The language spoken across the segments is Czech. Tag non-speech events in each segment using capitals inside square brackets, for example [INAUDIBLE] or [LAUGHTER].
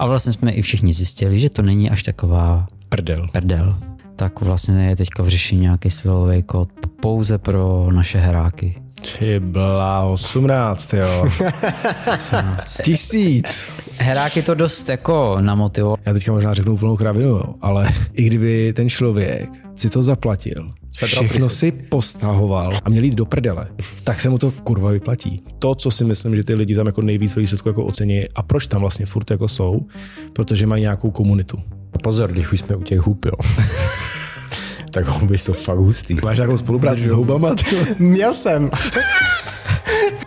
A vlastně jsme i všichni zjistili, že to není až taková Prdel. prdel. Tak vlastně je teďka v řešení nějaký silový kód pouze pro naše heráky. Ty blá, 18, jo. [LAUGHS] Tisíc. Heráky to dost jako namotivovalo. Já teďka možná řeknu úplnou kravinu, ale i kdyby ten člověk si to zaplatil, všechno si postahoval a měl jít do prdele, tak se mu to kurva vyplatí. To, co si myslím, že ty lidi tam jako nejvíc ve výsledku jako ocení a proč tam vlastně furt jako jsou, protože mají nějakou komunitu. Pozor, když už jsme u těch hub, jo. [LAUGHS] tak huby jsou fakt hustý. Máš nějakou spolupráci s houbama? [LAUGHS] Měl jsem. [LAUGHS]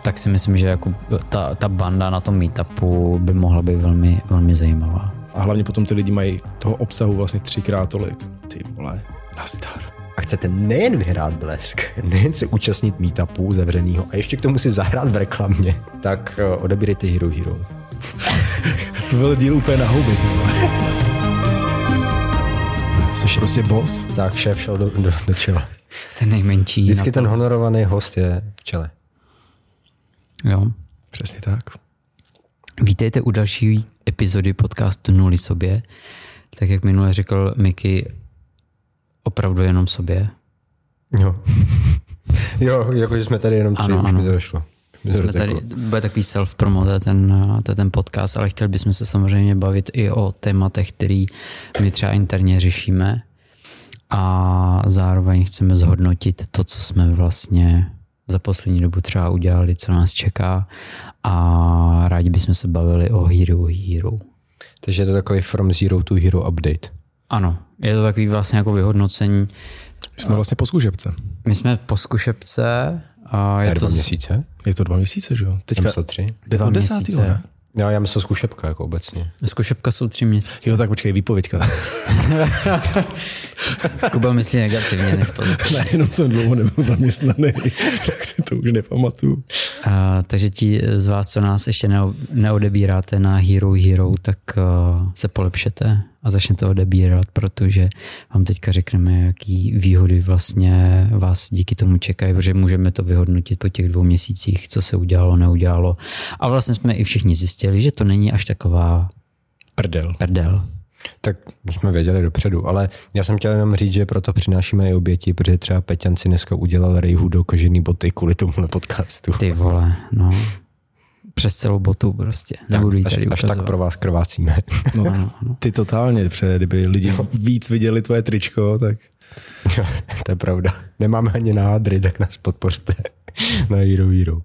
Tak si myslím, že jako ta, ta banda na tom meetupu by mohla být velmi, velmi zajímavá. A hlavně potom ty lidi mají toho obsahu vlastně třikrát tolik. Ty vole, nastar. A chcete nejen vyhrát blesk, [LAUGHS] nejen se účastnit meetupů zavřenýho a ještě k tomu si zahrát v reklamě, tak eh, odebírejte Hero Hero. [LAUGHS] To byl díl úplně na houby. Jsi prostě boss. Tak šéf šel do, do, do čela. Ten nejmenší. Vždycky ten honorovaný host je v čele. jo. Přesně tak. Vítejte u další epizody podcastu Nuli sobě. Tak jak minule řekl Miky, opravdu jenom sobě. Jo. [LAUGHS] jo, jakože jsme tady jenom tři, Ano, už ano. mi to došlo. Jsme tady, bude takový self-promo, to je ten, to je ten podcast, ale chtěli bychom se samozřejmě bavit i o tématech, který my třeba interně řešíme a zároveň chceme zhodnotit to, co jsme vlastně za poslední dobu třeba udělali, co nás čeká a rádi bychom se bavili o Hero Hero. Takže je to takový from zero to hero update. Ano, je to takový vlastně jako vyhodnocení. Jsme vlastně po zkušebce. My jsme po zkušebce a je Je to dva z- měsíce? Je to dva měsíce, že jo? Teďka myslel tři. jde dva měsíce. ne? Jo, já myslel zkušebka jako obecně. Zkušebka jsou tři měsíce. Jo, tak počkej, výpověďka. [LAUGHS] Kuba myslí negativně než pozitivně. [LAUGHS] ne, jenom jsem dlouho nebyl zaměstnaný, [LAUGHS] tak si to už nepamatuju. A, takže ti z vás, co nás ještě neo- neodebíráte na Hero Hero, tak uh, se polepšete a začnete odebírat, protože vám teďka řekneme, jaký výhody vlastně vás díky tomu čekají, protože můžeme to vyhodnotit po těch dvou měsících, co se udělalo, neudělalo. A vlastně jsme i všichni zjistili, že to není až taková Prdel. prdel. Tak jsme věděli dopředu, ale já jsem chtěl jenom říct, že proto přinášíme i oběti, protože třeba Peťan si dneska udělal rejhu do kožený boty kvůli tomuhle podcastu. Ty vole, no. Přes celou botu prostě. Nebudu až, tady až tak ukazovat. pro vás krvácíme. No, Ano, ano. [LAUGHS] ty totálně, protože kdyby lidi víc viděli tvoje tričko, tak to je pravda. Nemáme ani na hadry, tak nás podpořte [LAUGHS] na Hero Hero.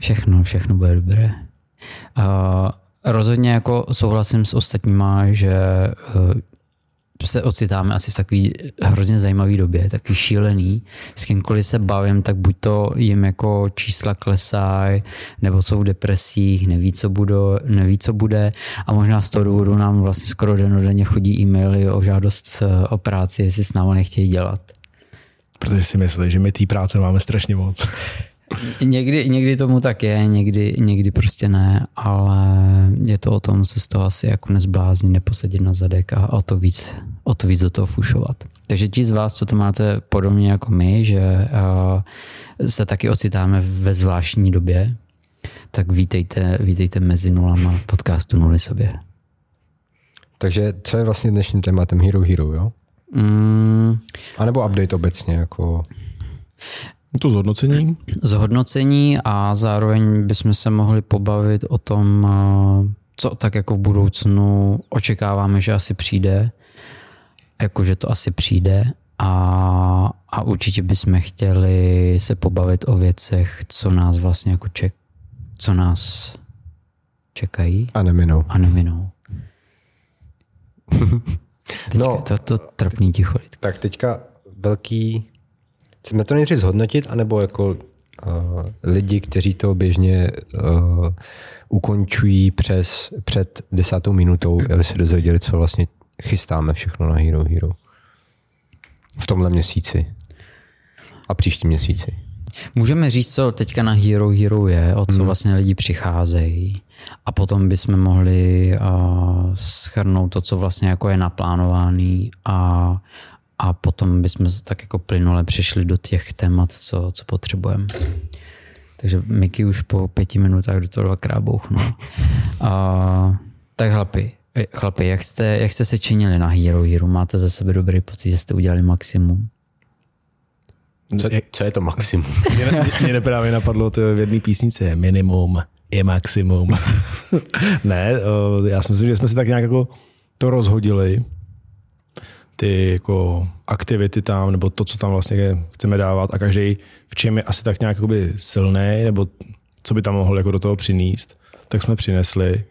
Všechno, všechno bude dobré. Uh, rozhodně jako souhlasím s ostatníma, že uh, se ocitáme asi v takové hrozně zajímavé době, takový šílený. S kýmkoliv se bavím, tak buď to jim jako čísla klesají, nebo jsou v depresích, neví co, budo, neví, co bude. A možná z toho důvodu nám vlastně skoro denodenně chodí e-maily o žádost eh, o práci, jestli s námi nechtějí dělat. protože si myslí, že my té práce máme strašně moc. Někdy, někdy tomu tak je, někdy, někdy prostě ne, ale je to o tom se z toho asi jako nezbláznit, neposadit na zadek a o to víc, o to víc do toho fušovat. Takže ti z vás, co to máte podobně jako my, že uh, se taky ocitáme ve zvláštní době, tak vítejte, vítejte mezi nulama podcastu Nuly sobě. Takže co je vlastně dnešním tématem Hero Hero, jo? Mm, A nebo update obecně, jako To zhodnocení, zhodnocení a zároveň bychom se mohli pobavit o tom, eh, co tak jako v budoucnu očekáváme, že asi přijde, jako že to asi přijde a, a určitě bychom chtěli se pobavit o věcech, co nás vlastně jako ček, co nás čekají a neminou. a neminou. [LAUGHS] Teďka No. to, to trapný ticho. Tak teďka velký... Chceme to nejdřív zhodnotit, anebo jako uh, lidi, kteří to běžně uh, ukončují přes, před desátou minutou, aby se dozvěděli, co vlastně chystáme všechno na Hero Hero. V tomhle měsíci. A příští měsíci. Můžeme říct, co teďka na Hero Hero je, o co vlastně lidi přicházejí. A potom bychom mohli uh, schrnout to, co vlastně jako je naplánovaný a, a potom bychom tak jako plynule přišli do těch témat, co, co potřebujeme. Takže Miky už po pěti minutách do toho dvakrát bouchnul. A Tak chlapi, chlapi jak, jste, jak jste se činili na Hero Hero? Máte ze sebe dobrý pocit, že jste udělali maximum? Co, co je to maximum? [LAUGHS] mě, mě právě napadlo to v jedné písnice. Minimum je maximum. [LAUGHS] ne, já si myslím, že jsme si tak nějak jako to rozhodili, ty jako aktivity tam, nebo to, co tam vlastně chceme dávat a každý v čem je asi tak nějak silný, nebo co by tam mohl jako do toho přinést, tak jsme přinesli.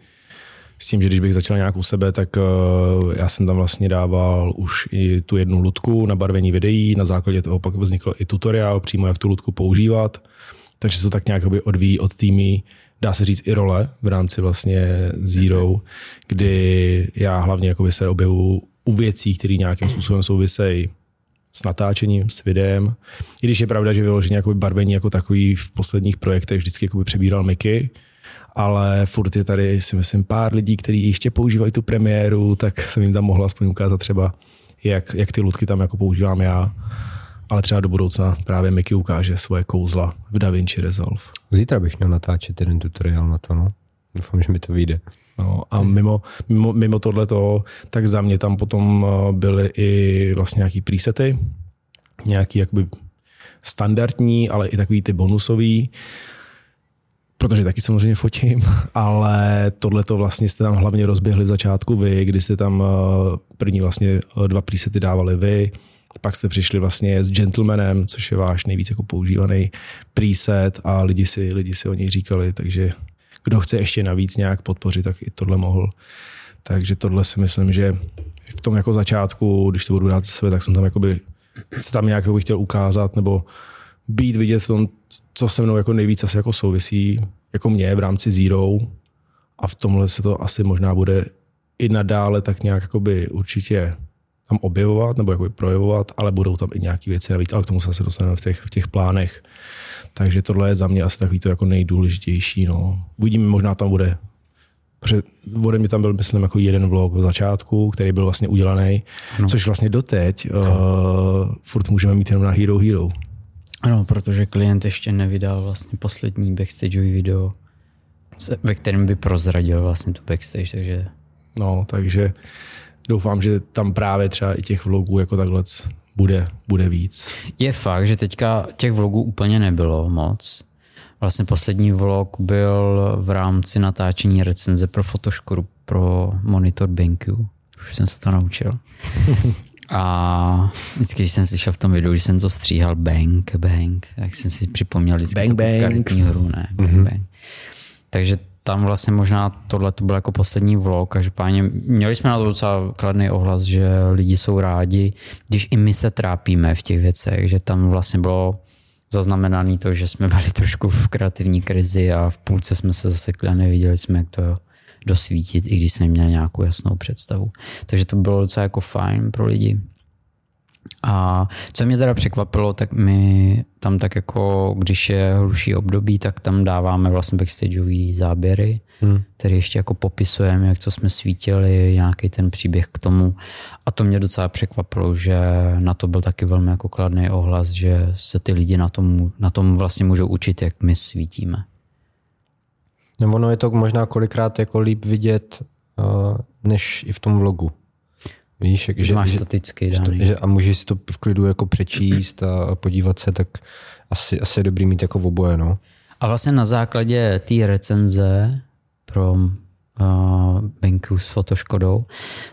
S tím, že když bych začal nějak u sebe, tak uh, já jsem tam vlastně dával už i tu jednu ludku na barvení videí, na základě toho pak vznikl i tutoriál přímo, jak tu ludku používat. Takže se to tak nějak odvíjí od týmy, dá se říct i role v rámci vlastně Zero, kdy já hlavně se objevu u věcí, které nějakým způsobem souvisejí s natáčením, s videem. I když je pravda, že vyloženě jako barvení jako takový v posledních projektech vždycky jako přebíral Miky, ale furt je tady si myslím pár lidí, kteří ještě používají tu premiéru, tak jsem jim tam mohl aspoň ukázat třeba, jak, jak ty ludky tam jako používám já. Ale třeba do budoucna právě Miky ukáže svoje kouzla v DaVinci Resolve. Zítra bych měl natáčet jeden tutoriál na to, no. Doufám, že mi to vyjde. No, a mimo, mimo, mimo tohleto, tak za mě tam potom eh, byly i vlastně nějaký presety, nějaký jakoby standardní, ale i takový ty bonusový, protože taky samozřejmě fotím, [LAUGHS] ale tohle to vlastně jste tam hlavně rozběhli v začátku vy, kdy jste tam eh, první vlastně eh, dva presety dávali vy, pak jste přišli vlastně s Gentlemanem, což je váš nejvíc jako používaný preset a lidi si, lidi si o něj říkali, takže kdo chce ještě navíc nějak podpořit, tak i tohle mohl. Takže tohle si myslím, že v tom jako začátku, když to budu dát sebe, tak jsem tam jakoby, se tam nějak jako chtěl ukázat nebo být vidět v tom, co se mnou jako nejvíc asi jako souvisí, jako mě v rámci Zero a v tomhle se to asi možná bude i nadále tak nějak jakoby určitě tam objevovat nebo jako projevovat, ale budou tam i nějaké věci navíc, ale k tomu se dostaneme v těch, v těch plánech. Takže tohle je za mě asi takový to jako nejdůležitější. No. Uvidíme, možná tam bude Protože ode mě tam byl, myslím, jako jeden vlog v začátku, který byl vlastně udělaný, no. což vlastně doteď no. uh, furt můžeme mít jenom na Hero Hero. Ano, protože klient ještě nevydal vlastně poslední backstageový video, ve kterém by prozradil vlastně tu backstage, takže... No, takže doufám, že tam právě třeba i těch vlogů jako takhle bude, bude víc. Je fakt, že teďka těch vlogů úplně nebylo moc. Vlastně poslední vlog byl v rámci natáčení recenze pro Photoshop pro monitor BenQ. Už jsem se to naučil. [LAUGHS] A vždycky, když jsem slyšel v tom videu, když jsem to stříhal bang, bang, tak jsem si připomněl vždycky bang, bang. hru, ne? Bang, mm-hmm. bang. Takže tam vlastně možná tohle to byl jako poslední vlog. Každopádně měli jsme na to docela kladný ohlas, že lidi jsou rádi, když i my se trápíme v těch věcech, že tam vlastně bylo zaznamenané to, že jsme [LAUGHS] byli trošku v kreativní krizi a v půlce jsme se zasekli a neviděli jsme, jak to dosvítit, i když jsme měli nějakou jasnou představu. Takže to bylo docela jako fajn pro lidi. A co mě teda překvapilo, tak my tam tak jako, když je hluší období, tak tam dáváme vlastně backstageové záběry, hmm. které ještě jako popisujeme, jak co jsme svítili, nějaký ten příběh k tomu. A to mě docela překvapilo, že na to byl taky velmi jako kladný ohlas, že se ty lidi na tom, na tom vlastně můžou učit, jak my svítíme. No ono je to možná kolikrát jako líp vidět, uh, než i v tom vlogu. Víš, jak, že, máš že, staticky daný. Že, a můžeš si to v klidu jako přečíst a podívat se, tak asi, asi je dobrý mít jako oboje. No. A vlastně na základě té recenze pro uh, Benku s fotoškodou,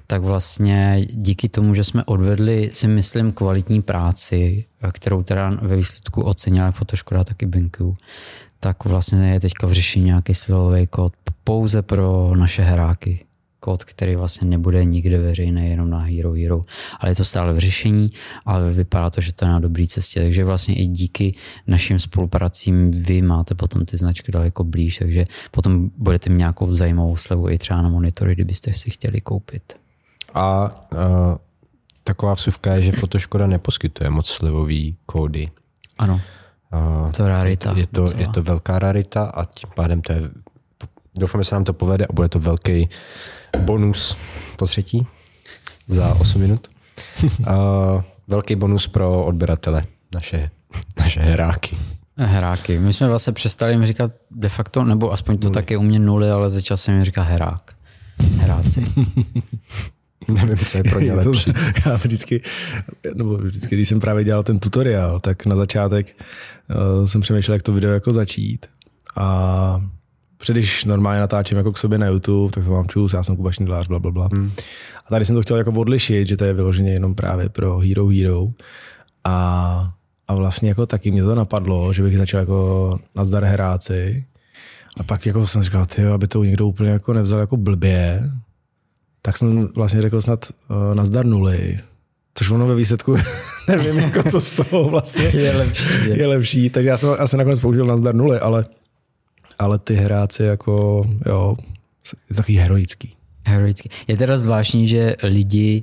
tak vlastně díky tomu, že jsme odvedli, si myslím, kvalitní práci, kterou teda ve výsledku ocenila fotoškoda taky Benku, tak vlastně je teďka v řešení nějaký silový kód pouze pro naše heráky kód, který vlastně nebude nikde veřejný, jenom na Hero Hero, ale je to stále v řešení, ale vypadá to, že to je na dobré cestě, takže vlastně i díky našim spolupracím vy máte potom ty značky daleko blíž, takže potom budete mít nějakou zajímavou slevu i třeba na monitory, kdybyste si chtěli koupit. A uh, taková vsuvka je, že Fotoškoda neposkytuje moc slevový kódy. Ano. Uh, to je rarita. Je to, je to velká rarita a tím pádem to je Doufám, že se nám to povede a bude to velký bonus po třetí za 8 minut. uh, [LAUGHS] velký bonus pro odběratele, naše, naše heráky. Heráky. My jsme vlastně přestali jim říkat de facto, nebo aspoň to nuly. taky u mě nuly, ale začal jsem jim říkat herák. hráci. [LAUGHS] Nevím, co je pro ně lepší. To, [LAUGHS] já vždycky, nebo vždycky, když jsem právě dělal ten tutoriál, tak na začátek uh, jsem přemýšlel, jak to video jako začít. A když normálně natáčím jako k sobě na YouTube, tak to mám čus, já jsem Kuba Šindlář, bla, bla, bla. Hmm. A tady jsem to chtěl jako odlišit, že to je vyloženě jenom právě pro Hero Hero. A, a vlastně jako taky mě to napadlo, že bych začal jako nazdar hráci. A pak jako jsem říkal, ty, aby to někdo úplně jako nevzal jako blbě, tak jsem vlastně řekl snad uh, nazdar nuly, což ono ve výsledku [LAUGHS] nevím, jako co z toho vlastně je lepší. Je, je lepší. Takže já jsem asi nakonec použil nazdar nuly, ale, ale ty hráci jako, jo, je takový heroický. Heroický. Je teda zvláštní, že lidi,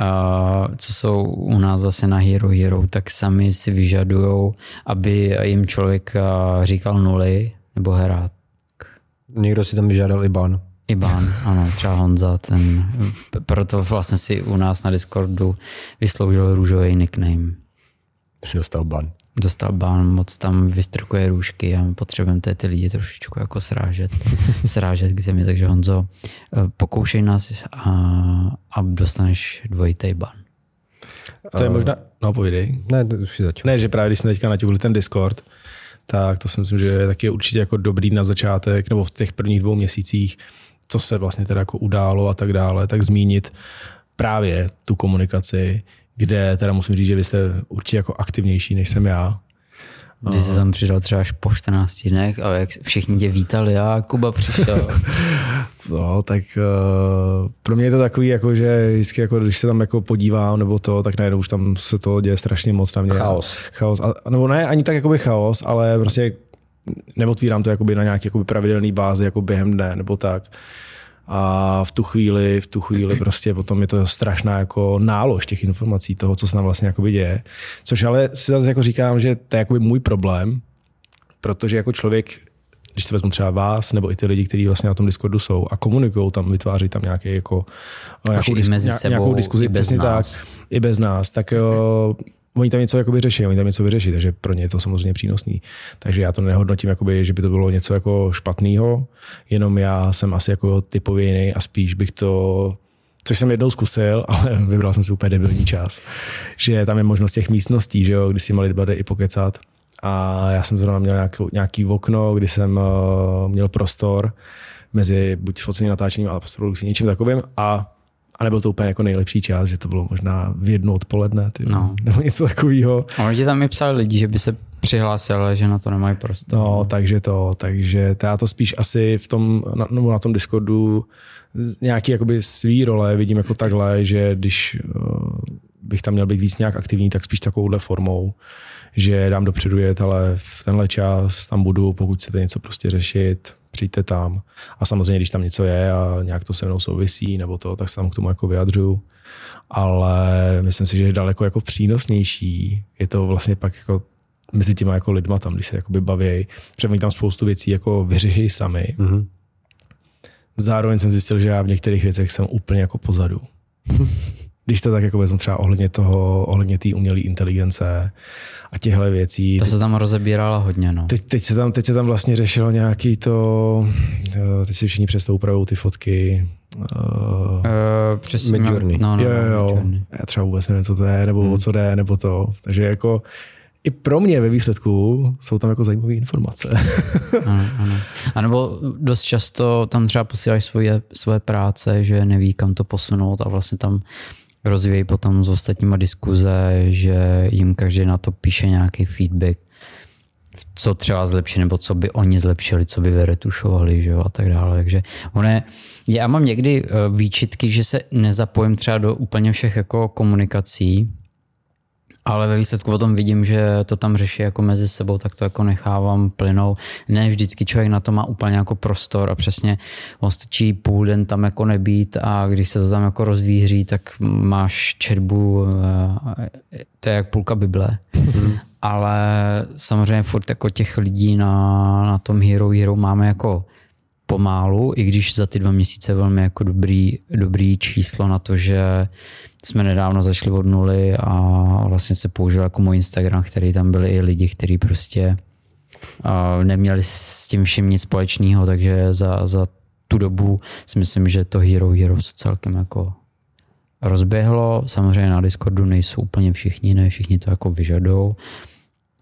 uh, co jsou u nás vlastně na Hero Hero, tak sami si vyžadují, aby jim člověk uh, říkal nuly nebo hrát. Někdo si tam vyžádal i ban. Iban, ano, třeba Honza, ten, proto vlastně si u nás na Discordu vysloužil růžový nickname. Dostal ban. Dostal ban, moc tam vystrkuje růžky a potřebujeme ty, ty lidi trošičku jako srážet, [LAUGHS] srážet k zemi, takže Honzo, pokoušej nás a, a dostaneš dvojitý ban. To je možná, no povídej. Ne, to už si začal. Ne, že právě když jsme teďka naťukli ten Discord, tak to si myslím, že je taky určitě jako dobrý na začátek, nebo v těch prvních dvou měsících co se vlastně teda jako událo a tak dále, tak zmínit právě tu komunikaci, kde teda musím říct, že vy jste určitě jako aktivnější, než jsem já. Ty jsi tam přidal třeba až po 14 dnech a jak všichni tě vítali a Kuba přišel. [LAUGHS] no, tak uh, pro mě je to takový, jako, že vždycky, jako, když se tam jako podívám nebo to, tak najednou už tam se to děje strašně moc na mě. Chaos. Chaos. A, nebo ne, ani tak jakoby chaos, ale prostě neotvírám to jakoby na nějaký jakoby pravidelný bázi jako během dne nebo tak. A v tu chvíli, v tu chvíli prostě potom je to strašná jako nálož těch informací toho, co se nám vlastně jakoby děje. Což ale si zase jako říkám, že to je jakoby můj problém, protože jako člověk když to vezmu třeba vás, nebo i ty lidi, kteří vlastně na tom Discordu jsou a komunikují tam, vytváří tam nějaký jako, nějakou, disku, mezi sebou, nějakou diskuzi, i bez nás. tak, i bez nás, tak jo, oni tam něco jakoby řeší, oni tam něco vyřeší, takže pro ně je to samozřejmě přínosný. Takže já to nehodnotím, jakoby, že by to bylo něco jako špatného, jenom já jsem asi jako typově jiný a spíš bych to což jsem jednou zkusil, [LAUGHS] ale vybral jsem si úplně debilní čas, že tam je možnost těch místností, že jo, kdy si mali dva i pokecat a já jsem zrovna měl nějaký, nějaký okno, kdy jsem uh, měl prostor mezi buď focením, natáčením, ale postprodukcí, něčím takovým a a nebyl to úplně jako nejlepší čas, že to bylo možná v jednu odpoledne, ty, no. nebo něco takového. A oni tam mi psali lidi, že by se přihlásil, ale že na to nemají prostor. No, takže to, takže to já to spíš asi v tom, na, nebo na tom Discordu nějaký jakoby svý role vidím jako takhle, že když uh, bych tam měl být víc nějak aktivní, tak spíš takovouhle formou, že dám dopředu jet, ale v tenhle čas tam budu, pokud chcete něco prostě řešit, přijďte tam. A samozřejmě, když tam něco je a nějak to se mnou souvisí nebo to, tak se tam k tomu jako vyjadřuju. Ale myslím si, že je daleko jako přínosnější. Je to vlastně pak jako mezi těma jako lidma tam, když se jakoby baví, protože oni tam spoustu věcí jako vyřeší sami. Mm-hmm. Zároveň jsem zjistil, že já v některých věcech jsem úplně jako pozadu. [LAUGHS] když to tak jako vezmu třeba ohledně toho, ohledně té umělé inteligence a těchto věcí. To se tam rozebíralo hodně, no. Teď, teď, se tam, teď se tam vlastně řešilo nějaký to, eh, teď si všichni přestou upravují ty fotky. Uh, uh, přes Midjourney. No, no, jo, jo, jo. Já třeba vůbec nevím, co to je, nebo hmm. o co jde, nebo to. Takže jako i pro mě ve výsledku jsou tam jako zajímavé informace. [LAUGHS] ano, ano. A nebo dost často tam třeba posíláš svoje, svoje práce, že neví, kam to posunout a vlastně tam rozvíjí potom s ostatníma diskuze, že jim každý na to píše nějaký feedback, co třeba zlepší, nebo co by oni zlepšili, co by vyretušovali, že jo, a tak dále. Takže one, já mám někdy eh, výčitky, že se nezapojím třeba do úplně všech jako komunikací, ale ve výsledku potom vidím, že to tam řeší jako mezi sebou, tak to jako nechávám plynou. Ne vždycky člověk na to má úplně jako prostor a přesně on stačí půl den tam jako nebýt a když se to tam jako rozvíří, tak máš četbu, eh, to je jak půlka Bible. Mm. Ale samozřejmě furt jako těch lidí na, na tom Hero Hero máme jako pomálu, i když za ty dva měsíce velmi jako dobrý, dobrý číslo na to, že jsme nedávno začali od nuly a vlastně se použil jako můj Instagram, který tam byli i lidi, kteří prostě neměli s tím vším nic společného, takže za, za tu dobu si myslím, že to Hero Hero se celkem jako rozběhlo. Samozřejmě na Discordu nejsou úplně všichni, ne všichni to jako vyžadou,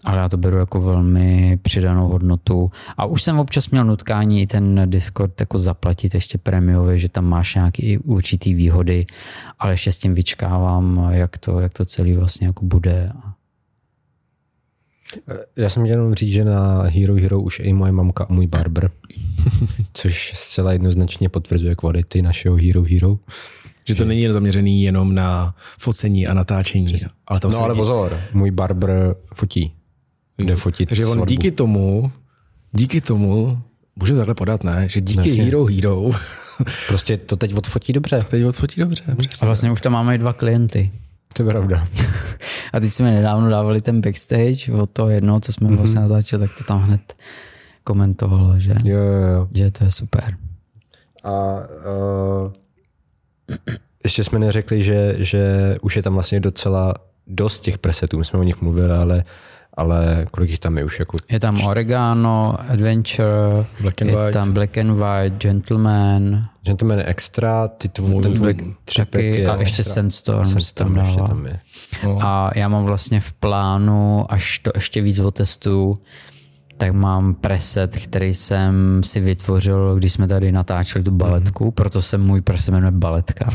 ale já to beru jako velmi přidanou hodnotu. A už jsem občas měl nutkání i ten Discord jako zaplatit ještě prémiově, že tam máš nějaký určitý výhody, ale ještě s tím vyčkávám, jak to, jak to celý vlastně jako bude. Já jsem chtěl jenom říct, že na Hero Hero už je i moje mamka a můj barber, [LAUGHS] což zcela jednoznačně potvrzuje kvality našeho Hero Hero. Že to není zaměřený jenom na focení a natáčení. Ale tam no ale pozor, můj barber fotí. Jde fotit Takže on díky tomu, díky tomu, může takhle podat, ne? Že díky Vlastně. Hero Hero. [LAUGHS] prostě to teď odfotí dobře. Teď odfotí dobře, přesně. A vlastně už tam máme i dva klienty. To je pravda. [LAUGHS] A teď jsme nedávno dávali ten backstage od toho jednoho, co jsme mm-hmm. vlastně natáčeli, tak to tam hned komentovalo, že, jo, jo, jo. že to je super. A uh, ještě jsme neřekli, že, že už je tam vlastně docela dost těch presetů, my jsme o nich mluvili, ale ale kolik jich tam je už? Jako... Je tam Oregano, Adventure, Black and je White. tam Black and White, Gentleman. Gentleman je extra, ty tvůj, ten tvůj taky je a ještě Sandstorm, Sandstorm tam dává. Tam je. No. A já mám vlastně v plánu, až to ještě víc otestuju, tak mám preset, který jsem si vytvořil, když jsme tady natáčeli tu baletku, mm-hmm. proto se můj preset jmenuje Baletka.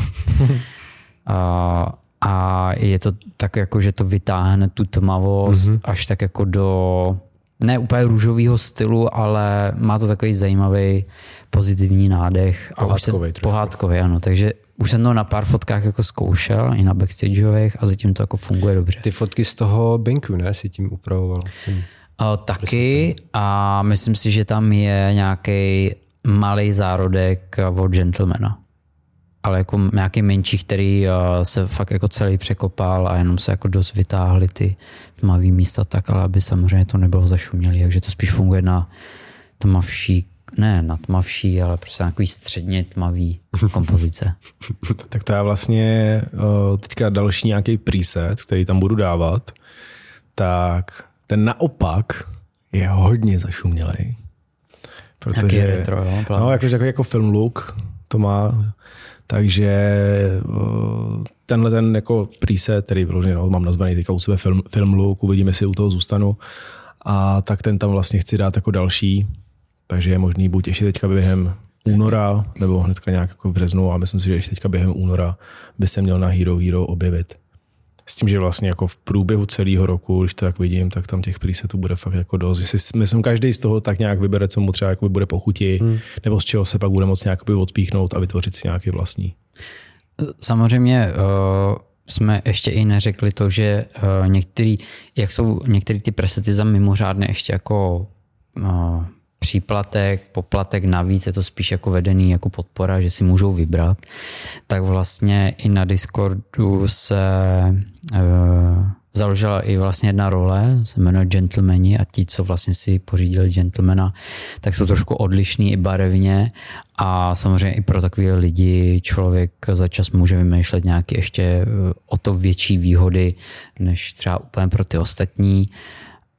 [LAUGHS] a, a je to tak jako, že to vytáhne tu tmavost mm-hmm. až tak jako do ne úplně růžového stylu, ale má to takový zajímavý pozitivní nádech. Pohádkový. Pohádkový, ano. Takže už jsem to na pár fotkách jako zkoušel, i na backstageových a zatím to jako funguje dobře. Ty fotky z toho Benku, ne, si tím upravoval? Tím o, taky a myslím si, že tam je nějaký malý zárodek od Gentlemana ale jako nějaký menší, který se fakt jako celý překopal a jenom se jako dost vytáhly ty tmavý místa tak, ale aby samozřejmě to nebylo zašumělý, takže to spíš funguje na tmavší ne na tmavší, ale prostě na takový středně tmavý [LAUGHS] kompozice. tak to je vlastně teďka další nějaký preset, který tam budu dávat, tak ten naopak je hodně zašumělej. Protože, retro, jo, no, jako, jako, jako film look to má, takže tenhle ten jako preset, který vyloženě no, mám nazvaný teďka u sebe film, film look, uvidíme, jestli u toho zůstanu, a tak ten tam vlastně chci dát jako další, takže je možný buď ještě teďka během února, nebo hnedka nějak jako v březnu a myslím si, že ještě teďka během února by se měl na Hero Hero objevit. S tím, že vlastně jako v průběhu celého roku, když to tak vidím, tak tam těch presetů bude fakt jako dost. Že si myslím, každý z toho tak nějak vybere, co mu třeba bude pochuti, hmm. nebo z čeho se pak bude moct nějak odpíchnout a vytvořit si nějaký vlastní. Samozřejmě uh, jsme ještě i neřekli to, že uh, některý, jak jsou některé ty presety za mimořádné ještě jako uh, příplatek, poplatek navíc, je to spíš jako vedený jako podpora, že si můžou vybrat, tak vlastně i na Discordu se uh, založila i vlastně jedna role, se jmenuje Gentlemani a ti, co vlastně si pořídili Gentlemana, tak jsou trošku odlišní i barevně a samozřejmě i pro takové lidi člověk za čas může vymýšlet nějaké ještě eh, o to větší výhody, než třeba úplně pro ty ostatní.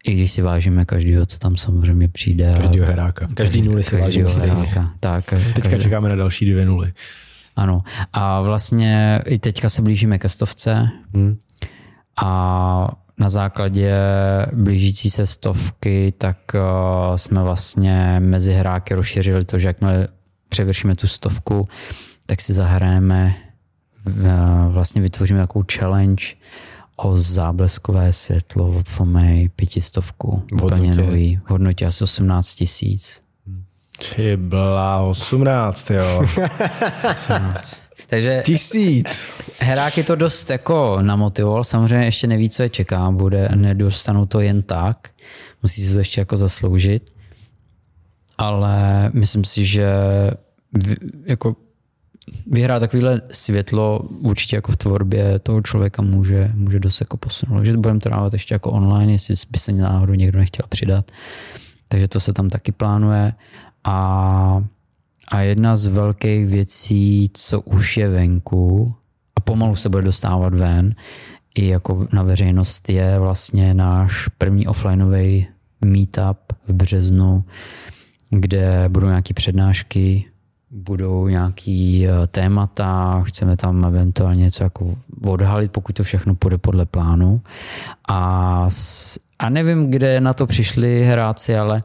I když si vážíme každého, co tam samozřejmě přijde. Každého heráka. Každý nuly si vážíme heráka. Tak, Teďka každý... čekáme na další dvě nuly. Ano. A vlastně i teďka se blížíme ke stovce. Hmm. A na základě blížící se stovky, tak uh, jsme vlastně mezi hráky rozšířili to, že jakmile převršíme tu stovku, tak si zahrajeme, vlastně vytvoříme takovou challenge o zábleskové světlo od Fomej pětistovku. Úplně nový. V hodnotě asi 18 tisíc. Ty byla 18, jo. 18. [LAUGHS] Takže Tisíc. Heráky to dost jako namotivoval, samozřejmě ještě neví, co je čeká, bude, nedostanou to jen tak, musí si to ještě jako zasloužit, ale myslím si, že jako vyhrát takovýhle světlo určitě jako v tvorbě toho člověka může, může dost jako posunout. Že budeme to ještě jako online, jestli by se náhodou někdo nechtěl přidat. Takže to se tam taky plánuje. A, a jedna z velkých věcí, co už je venku a pomalu se bude dostávat ven, i jako na veřejnost je vlastně náš první offlineový meetup v březnu, kde budou nějaké přednášky budou nějaký eh, témata, chceme tam eventuálně něco jako odhalit, pokud to všechno půjde podle plánu. A, a nevím, kde na to přišli hráci, ale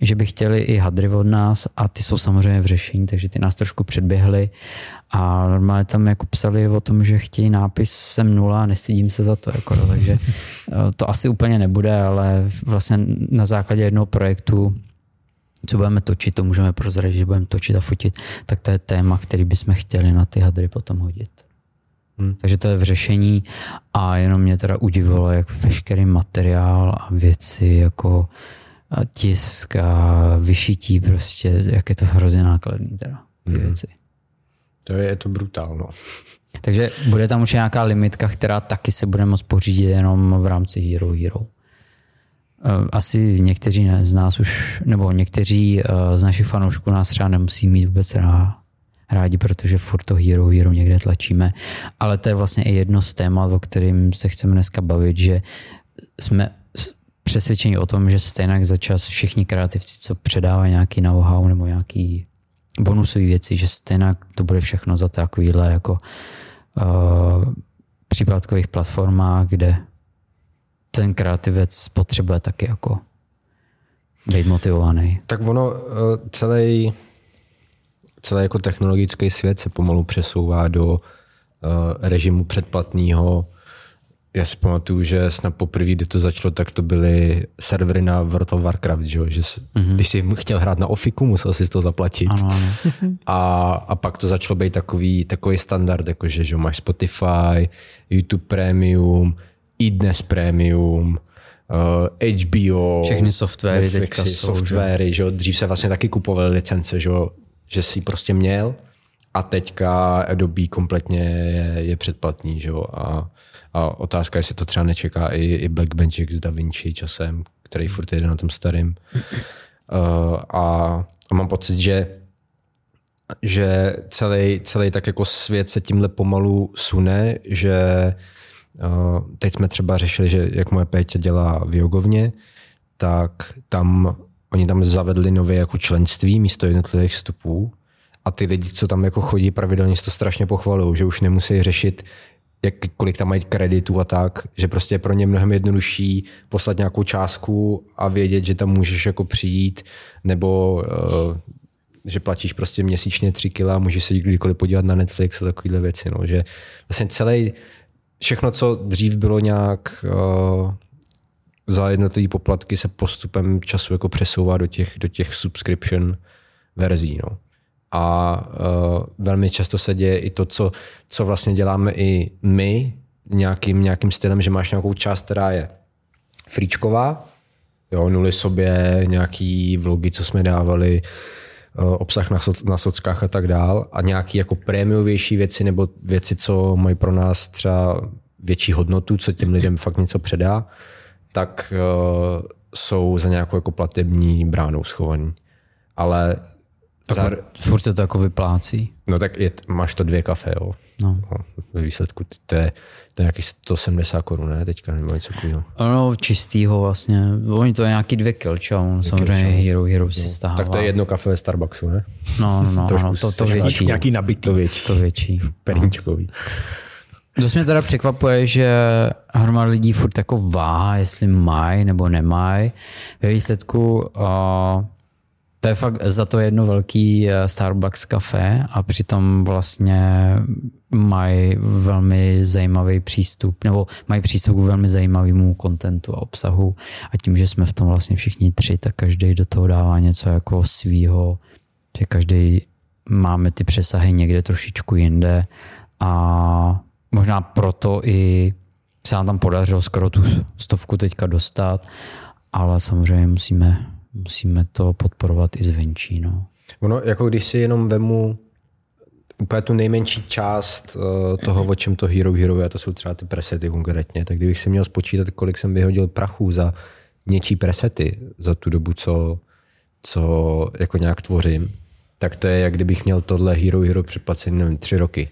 že by chtěli i hadry od nás a ty jsou samozřejmě v řešení, takže ty nás trošku předběhly a normálně tam jako psali o tom, že chtějí nápis jsem nula a nestydím se za to, jako, no, takže eh, to asi úplně nebude, ale vlastně na základě jednoho projektu co budeme točit, to můžeme prozradit, že budeme točit a fotit, tak to je téma, který bychom chtěli na ty hadry potom hodit. Hmm. Takže to je v řešení a jenom mě teda udivilo, jak veškerý materiál a věci jako tisk a vyšití prostě, jak je to hrozně nákladný teda, ty hmm. věci. To je, je to brutálno. Takže bude tam už nějaká limitka, která taky se bude moct pořídit jenom v rámci Hero Hero. Eh, asi někteří z nás už, nebo někteří eh, z našich fanoušků nás třeba nemusí mít vůbec rádi, protože furt to Hero Hero někde tlačíme, ale to je vlastně i jedno z témat, o kterým se chceme dneska bavit, že jsme přesvědčení o tom, že stejně za čas všichni kreativci, co předávají nějaký know-how nebo nějaký bonusové věci, že stejně to bude všechno za takovýhle jako uh, příplatkových platformách, kde ten kreativec potřebuje taky jako být motivovaný. Tak ono eh, celý, celý jako technologický svět se pomalu přesouvá do uh, režimu předplatného. Já si pamatuju, že snad poprvé, kdy to začalo, tak to byly servery na World of Warcraft, že, že mm-hmm. když jsi chtěl hrát na Ofiku, musel si to zaplatit. Ano, ano. [LAUGHS] A, a pak to začalo být takový, takový standard, jakože že máš Spotify, YouTube Premium, i dnes Premium, uh, eh, HBO, všechny softwary, Netflixy, teďka jsou, softwary, že? dřív se vlastně taky kupovaly licence, že, že si prostě měl a teďka Adobe kompletně je, je předplatný, že? A, a otázka, jestli to třeba nečeká i, i Black Magic z DaVinci časem, který furt jede na tom starým. Uh, a, a mám pocit, že že celý, celý tak jako svět se tímhle pomalu sune, že Teď jsme třeba řešili, že jak moje Péťa dělá v jogovně, tak tam oni tam zavedli nové jako členství místo jednotlivých vstupů a ty lidi, co tam jako chodí pravidelně, to strašně pochvalují, že už nemusí řešit, jak, kolik tam mají kreditů a tak, že prostě je pro ně mnohem jednodušší poslat nějakou částku a vědět, že tam můžeš jako přijít, nebo uh, že platíš prostě měsíčně tři kila a můžeš se kdykoliv podívat na Netflix a takovéhle věci. No. Že vlastně celý, všechno, co dřív bylo nějak uh, za jednotlivé poplatky, se postupem času jako přesouvá do těch, do těch subscription verzí. No. A uh, velmi často se děje i to, co, co vlastně děláme i my, nějakým, nějakým stylem, že máš nějakou část, která je fríčková, jo, nuly sobě, nějaký vlogy, co jsme dávali, obsah na, so, na sockách a tak dál a nějaký jako prémiovější věci nebo věci, co mají pro nás třeba větší hodnotu, co těm lidem fakt něco předá, tak uh, jsou za nějakou jako platební bránou schovaný. Ale tak Zar... furt se to jako vyplácí. No tak je, máš to dvě kafe, jo. No. no ve výsledku to je, to je nějakých 170 korun, ne? Teďka nebo něco takového. No, čistýho vlastně. Oni to je nějaký dvě kilča, on samozřejmě Hero Hero si no. stává. Tak to je jedno kafe ve Starbucksu, ne? No, no, no, [LAUGHS] no to, to větší. Nějaký nabitý. To větší. To větší. [LAUGHS] Perničkový. Dost mě teda překvapuje, že hromada lidí furt jako váha, jestli mají nebo nemají. Ve výsledku uh, to je fakt za to jedno velký eh, Starbucks kafe a přitom vlastně mají velmi zajímavý přístup, nebo mají přístup k velmi zajímavému kontentu a obsahu. A tím, že jsme v tom vlastně všichni tři, tak každý do toho dává něco jako svýho, že každý máme ty přesahy někde trošičku jinde. A možná proto i se nám tam podařilo skoro tu stovku teďka dostat, ale samozřejmě musíme musíme to podporovat i zvenčí. No. Ono, jako když si jenom vemu úplně tu nejmenší část uh, toho, o čem to Hero Hero je, to jsou třeba ty presety konkrétně, tak kdybych si měl spočítat, kolik jsem vyhodil prachu za něčí presety za tu dobu, co, co jako nějak tvořím, tak to je, jak kdybych měl tohle Hero Hero předplacený, nevím, tři roky.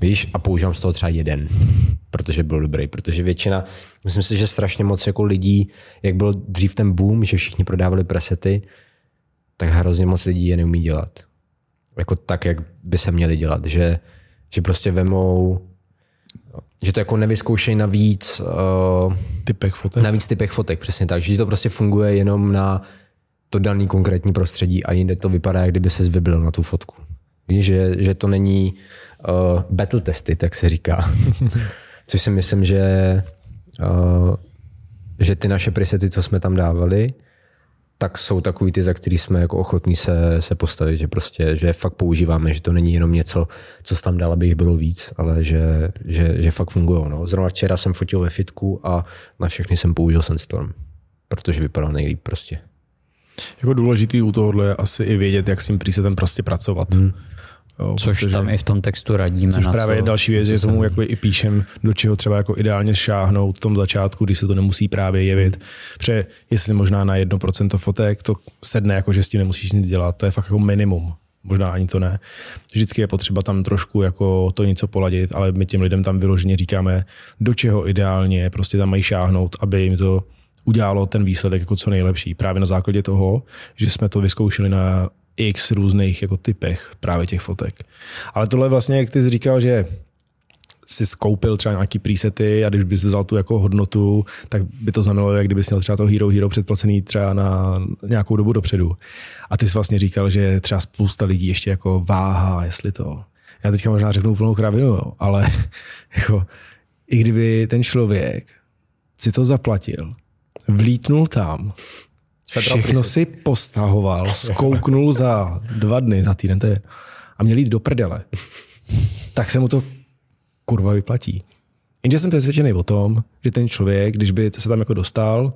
Víš, a používám z toho třeba jeden, protože byl dobrý, protože většina, myslím si, že strašně moc jako lidí, jak byl dřív ten boom, že všichni prodávali presety, tak hrozně moc lidí je neumí dělat. jako tak, jak by se měli dělat, že, že prostě vemou že to jako nevyzkoušejí na víc uh, typech fotek. Na víc typech fotek, přesně tak. Že to prostě funguje jenom na to daný konkrétní prostředí a jinde to vypadá, jak kdyby se vybil na tu fotku. Víš, že, že to není uh, battle testy, tak se říká. [LAUGHS] Což si myslím, že, uh, že ty naše presety, co jsme tam dávali, tak jsou takový ty, za který jsme jako ochotní se, se postavit, že prostě, že fakt používáme, že to není jenom něco, co tam dal, aby jich bylo víc, ale že, že, že fakt fungují. No. Zrovna včera jsem fotil ve fitku a na všechny jsem použil Sandstorm, protože vypadal nejlíp prostě. Jako důležitý u tohohle je asi i vědět, jak s tím presetem prostě pracovat. Hmm. Jo, což protože, tam i v tom textu radíme. Což na právě co, další věc je tomu, jako i píšem, do čeho třeba jako ideálně šáhnout v tom začátku, kdy se to nemusí právě jevit. Protože jestli možná na 1% fotek to sedne, jako že s tím nemusíš nic dělat, to je fakt jako minimum. Možná ani to ne. Vždycky je potřeba tam trošku jako to něco poladit, ale my těm lidem tam vyloženě říkáme, do čeho ideálně prostě tam mají šáhnout, aby jim to udělalo ten výsledek jako co nejlepší. Právě na základě toho, že jsme to vyzkoušeli na x různých jako typech právě těch fotek. Ale tohle vlastně, jak ty jsi říkal, že si skoupil třeba nějaký presety a když bys vzal tu jako hodnotu, tak by to znamenalo, jak kdybys měl třeba to Hero Hero předplacený třeba na nějakou dobu dopředu. A ty jsi vlastně říkal, že třeba spousta lidí ještě jako váha, jestli to... Já teďka možná řeknu úplnou kravinu, ale [LAUGHS] jako, i kdyby ten člověk si to zaplatil, vlítnul tam, všechno si postahoval, skouknul za dva dny, za týden, to je, a měl jít do prdele, tak se mu to kurva vyplatí. Jenže jsem přesvědčený o tom, že ten člověk, když by se tam jako dostal,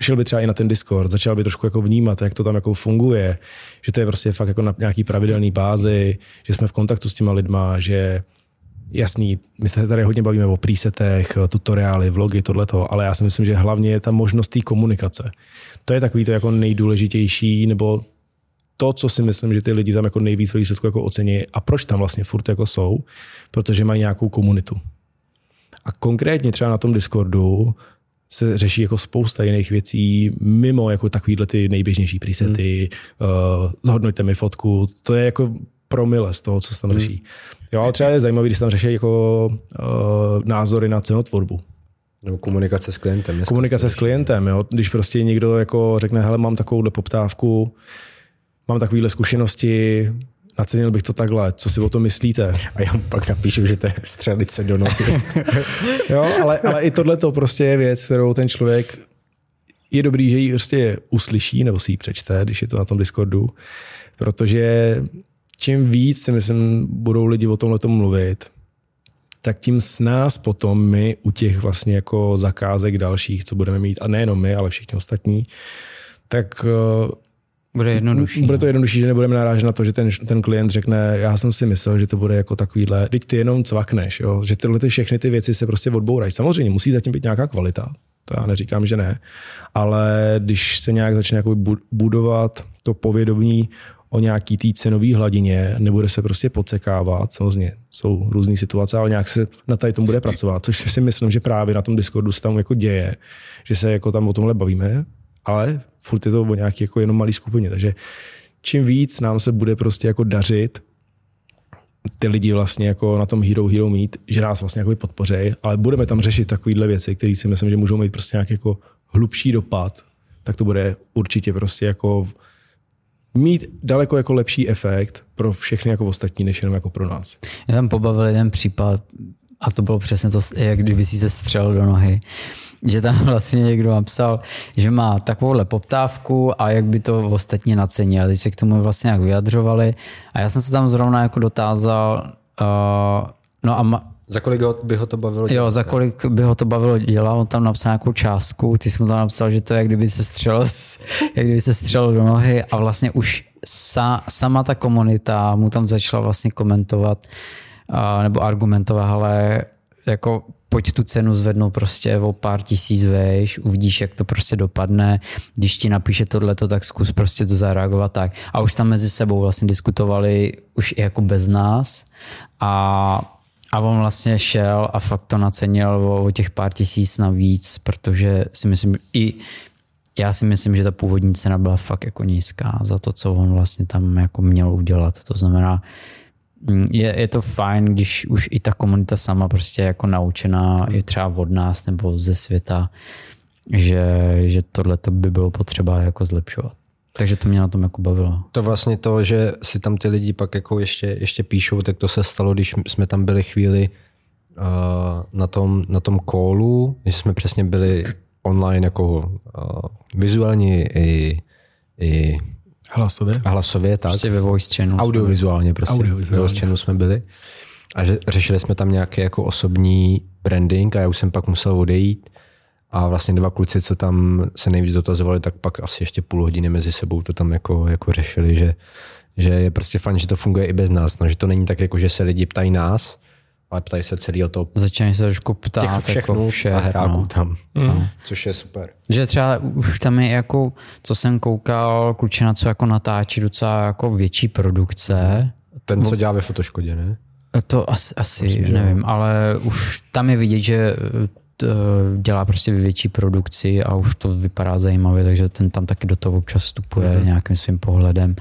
šel by třeba i na ten Discord, začal by trošku jako vnímat, jak to tam jako funguje, že to je prostě fakt jako na nějaký pravidelný bázi, že jsme v kontaktu s těma lidma, že jasný, my se tady hodně bavíme o presetech, tutoriály, vlogy, tohleto, ale já si myslím, že hlavně je ta možnost té komunikace. To je takový to jako nejdůležitější, nebo to, co si myslím, že ty lidi tam jako nejvíc ve výsledku jako ocení a proč tam vlastně furt jako jsou, protože mají nějakou komunitu. A konkrétně třeba na tom Discordu se řeší jako spousta jiných věcí mimo jako takovýhle ty nejběžnější presety, hmm. uh, zhodnoťte mi fotku, to je jako promile z toho, co se tam hmm. řeší. Jo, ale třeba je zajímavý, když se tam řeší jako uh, názory na cenotvorbu. Nebo komunikace s klientem. Komunikace s klientem, jo. Když prostě někdo jako řekne, hele, mám takovouhle poptávku, mám takovéhle zkušenosti, nacenil bych to takhle, co si o tom myslíte? A já pak napíšu, že to je střelit se do nohy. [LAUGHS] jo, ale, ale i tohle to prostě je věc, kterou ten člověk je dobrý, že ji prostě uslyší nebo si ji přečte, když je to na tom Discordu, protože čím víc si myslím, budou lidi o tomhle mluvit, tak tím s nás potom my u těch vlastně jako zakázek dalších, co budeme mít, a nejenom my, ale všichni ostatní, tak eh, bude jednodušší. Bude to no. jednodušší, že nebudeme narážet na to, že ten, ten klient řekne, já jsem si myslel, že to bude jako takovýhle, teď ty jenom cvakneš, jo? že tyhle ty všechny ty věci se prostě odbourají. Samozřejmě musí zatím být nějaká kvalita, to já neříkám, že ne, ale když se nějak začne jako budovat to povědomí o nějaký té cenové hladině, nebude se prostě podsekávat, samozřejmě jsou různé situace, ale nějak se na tady tom bude pracovat, což si myslím, že právě na tom Discordu se tam jako děje, že se jako tam o tomhle bavíme, ale furt je to o nějaký jako jenom malý skupině, takže čím víc nám se bude prostě jako dařit ty lidi vlastně jako na tom Hero Hero mít, že nás vlastně jako podpořejí, ale budeme tam řešit takovéhle věci, které si myslím, že můžou mít prostě nějaký jako hlubší dopad, tak to bude určitě prostě jako mít daleko jako lepší efekt pro všechny jako ostatní, než jenom jako pro nás. Já tam pobavil jeden případ, a to bylo přesně to, jak kdyby si se střelil do nohy že tam [LAUGHS] vlastně někdo napsal, že má takovouhle poptávku a jak by to ostatní nacenili. Teď se k tomu vlastně jak vyjadřovali a já jsem se tam zrovna jako dotázal, uh, no a ma, za kolik by ho to bavilo dělat? Jo, za kolik by ho to bavilo dělat, on tam napsal nějakou částku, ty jsi mu tam napsal, že to je, jak kdyby se střelil, jak kdyby se střelil do nohy a vlastně už sa, sama ta komunita mu tam začala vlastně komentovat uh, nebo argumentovat, ale jako pojď tu cenu zvednout prostě o pár tisíc vejš, uvidíš, jak to prostě dopadne. Když ti napíše tohleto, tak zkus prostě to zareagovat tak. A už tam mezi sebou vlastně diskutovali už i jako bez nás a a on vlastně šel a fakt to nacenil o, o těch pár tisíc navíc, protože si myslím i já si myslím, že ta původní cena byla fakt jako nízká za to, co on vlastně tam jako měl udělat. To znamená, mm, je, je to fajn, když už i ta komunita sama prostě jako naučená i třeba od nás nebo ze světa, že, že tohle by bylo potřeba jako zlepšovat. Takže to mě na tom jako bavilo. To vlastně to, že si tam ty lidi pak jako ještě, ještě píšou, tak to se stalo, když jsme tam byli chvíli uh, na tom, na tom callu, když jsme přesně byli online jako uh, vizuálně i, i hlasově. Hlasově, tak. Prostě ve voice channel. Audiovizuálně prostě. Audiovizuálně. Ve voice channel jsme byli. A že, řešili jsme tam nějaký jako osobní branding a já už jsem pak musel odejít a vlastně dva kluci, co tam se nejvíc dotazovali, tak pak asi ještě půl hodiny mezi sebou to tam jako, jako řešili, že, že je prostě fajn, že to funguje i bez nás, no, že to není tak jako, že se lidi ptají nás, ale ptají se celý o to. Začínají se trošku ptát těch všechno jako vše, a hráků no. tam, mm. no, což je super. Že třeba už tam je jako, co jsem koukal, klučina, co jako natáčí docela jako větší produkce. Ten, co dělá ve fotoškodě, ne? To asi, asi Myslím, nevím, ale už tam je vidět, že dělá prostě větší produkci a už to vypadá zajímavě, takže ten tam taky do toho občas vstupuje mm-hmm. nějakým svým pohledem.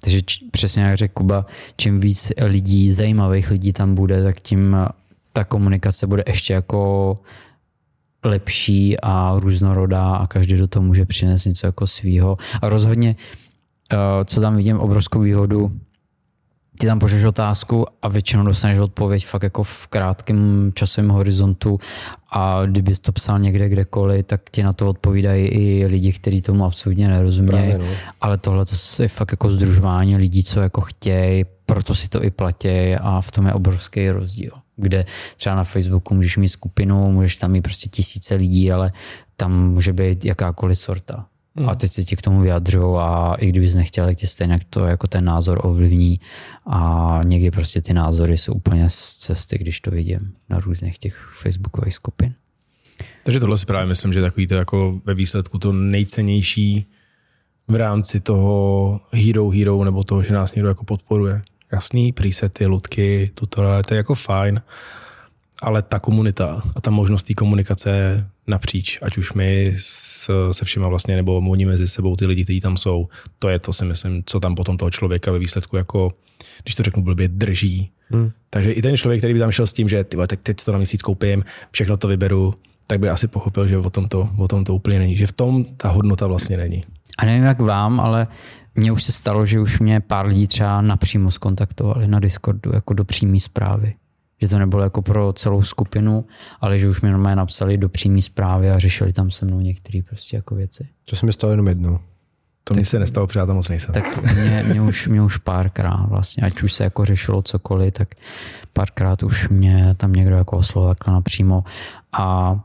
Takže č- přesně jak řekl Kuba, čím víc lidí, zajímavých lidí tam bude, tak tím ta komunikace bude ještě jako lepší a různorodá a každý do toho může přinést něco jako svýho. A rozhodně, eh, co tam vidím obrovskou výhodu, ty tam pošleš otázku a většinou dostaneš odpověď fakt jako v krátkém časovém horizontu a kdyby to psal někde kdekoliv, tak ti na to odpovídají i lidi, kteří tomu absolutně nerozumějí. No. Ale tohle to je fakt jako združování lidí, co jako chtějí, proto si to i platí a v tom je obrovský rozdíl. Kde třeba na Facebooku můžeš mít skupinu, můžeš tam mít prostě tisíce lidí, ale tam může být jakákoliv sorta. Mm. A teď se ti k tomu vyjadřují a i kdybys nechtěl, tak tě stejně to jako ten názor ovlivní a někdy prostě ty názory jsou úplně z cesty, když to vidím na různých těch facebookových skupin. Takže tohle si právě myslím, že takový to jako ve výsledku to nejcennější v rámci toho hero hero nebo toho, že nás někdo jako podporuje. Jasný, presety, ludky, tutoriály, to je jako fajn, ale ta komunita a ta možnost té komunikace napříč, ať už my s, se všema vlastně, nebo oni mezi sebou, ty lidi, kteří tam jsou, to je to si myslím, co tam potom toho člověka ve výsledku jako, když to řeknu blbě, drží. Hmm. Takže i ten člověk, který by tam šel s tím, že ty tak teď to na měsíc koupím, všechno to vyberu, tak by asi pochopil, že o tom to, o tom to úplně není, že v tom ta hodnota vlastně není. A nevím jak vám, ale mně už se stalo, že už mě pár lidí třeba napřímo skontaktovali na Discordu jako do přímé zprávy že to nebylo jako pro celou skupinu, ale že už mi normálně napsali do přímé zprávy a řešili tam se mnou některé prostě jako věci. To se mi stalo jenom jednou. To mi se nestalo, přátel moc nejsem. Tak mě, mě, už, mě už párkrát vlastně, ať už se jako řešilo cokoliv, tak párkrát už mě tam někdo jako oslovil takhle napřímo a,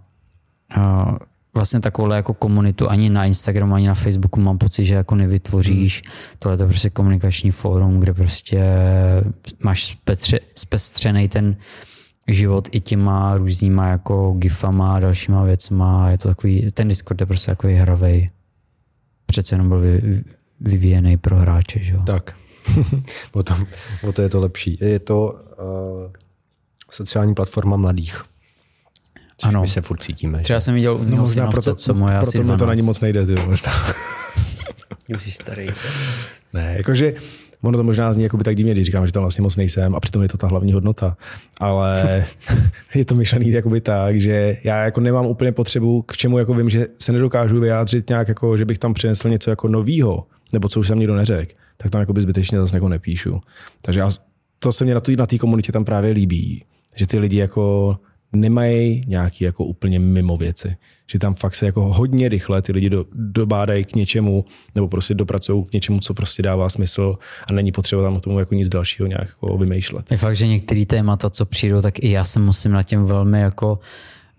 a vlastně takovou jako komunitu ani na Instagramu, ani na Facebooku mám pocit, že jako nevytvoříš. Hmm. Tohle je to prostě komunikační fórum, kde prostě máš spetře, spestřený ten život i těma různýma jako gifama a dalšíma věcma. Je to takový, ten Discord je prostě takový hravej. Přece jenom byl vy, vyvíjený pro hráče, že jo? Tak. o, to, o to je to lepší. Je to uh, sociální platforma mladých. Což ano. my se furt cítíme. Třeba jsem viděl no, možná proto, co moje proto asi to na ní moc nejde, ty, možná. [LAUGHS] Už jsi starý. Ne, jakože ono to možná zní jako by tak divně, když říkám, že tam vlastně moc nejsem a přitom je to ta hlavní hodnota. Ale [LAUGHS] je to myšlený jakoby tak, že já jako nemám úplně potřebu, k čemu jako vím, že se nedokážu vyjádřit nějak, jako, že bych tam přinesl něco jako novýho, nebo co už jsem nikdo neřekl, tak tam jako by zbytečně zase jako nepíšu. Takže já, to se mě na té komunitě tam právě líbí, že ty lidi jako nemají nějaký jako úplně mimo věci. Že tam fakt se jako hodně rychle ty lidi do, dobádají k něčemu nebo prostě dopracují k něčemu, co prostě dává smysl a není potřeba tam tomu jako nic dalšího nějak jako vymýšlet. Je fakt, že některé témata, co přijdou, tak i já se musím na tím velmi jako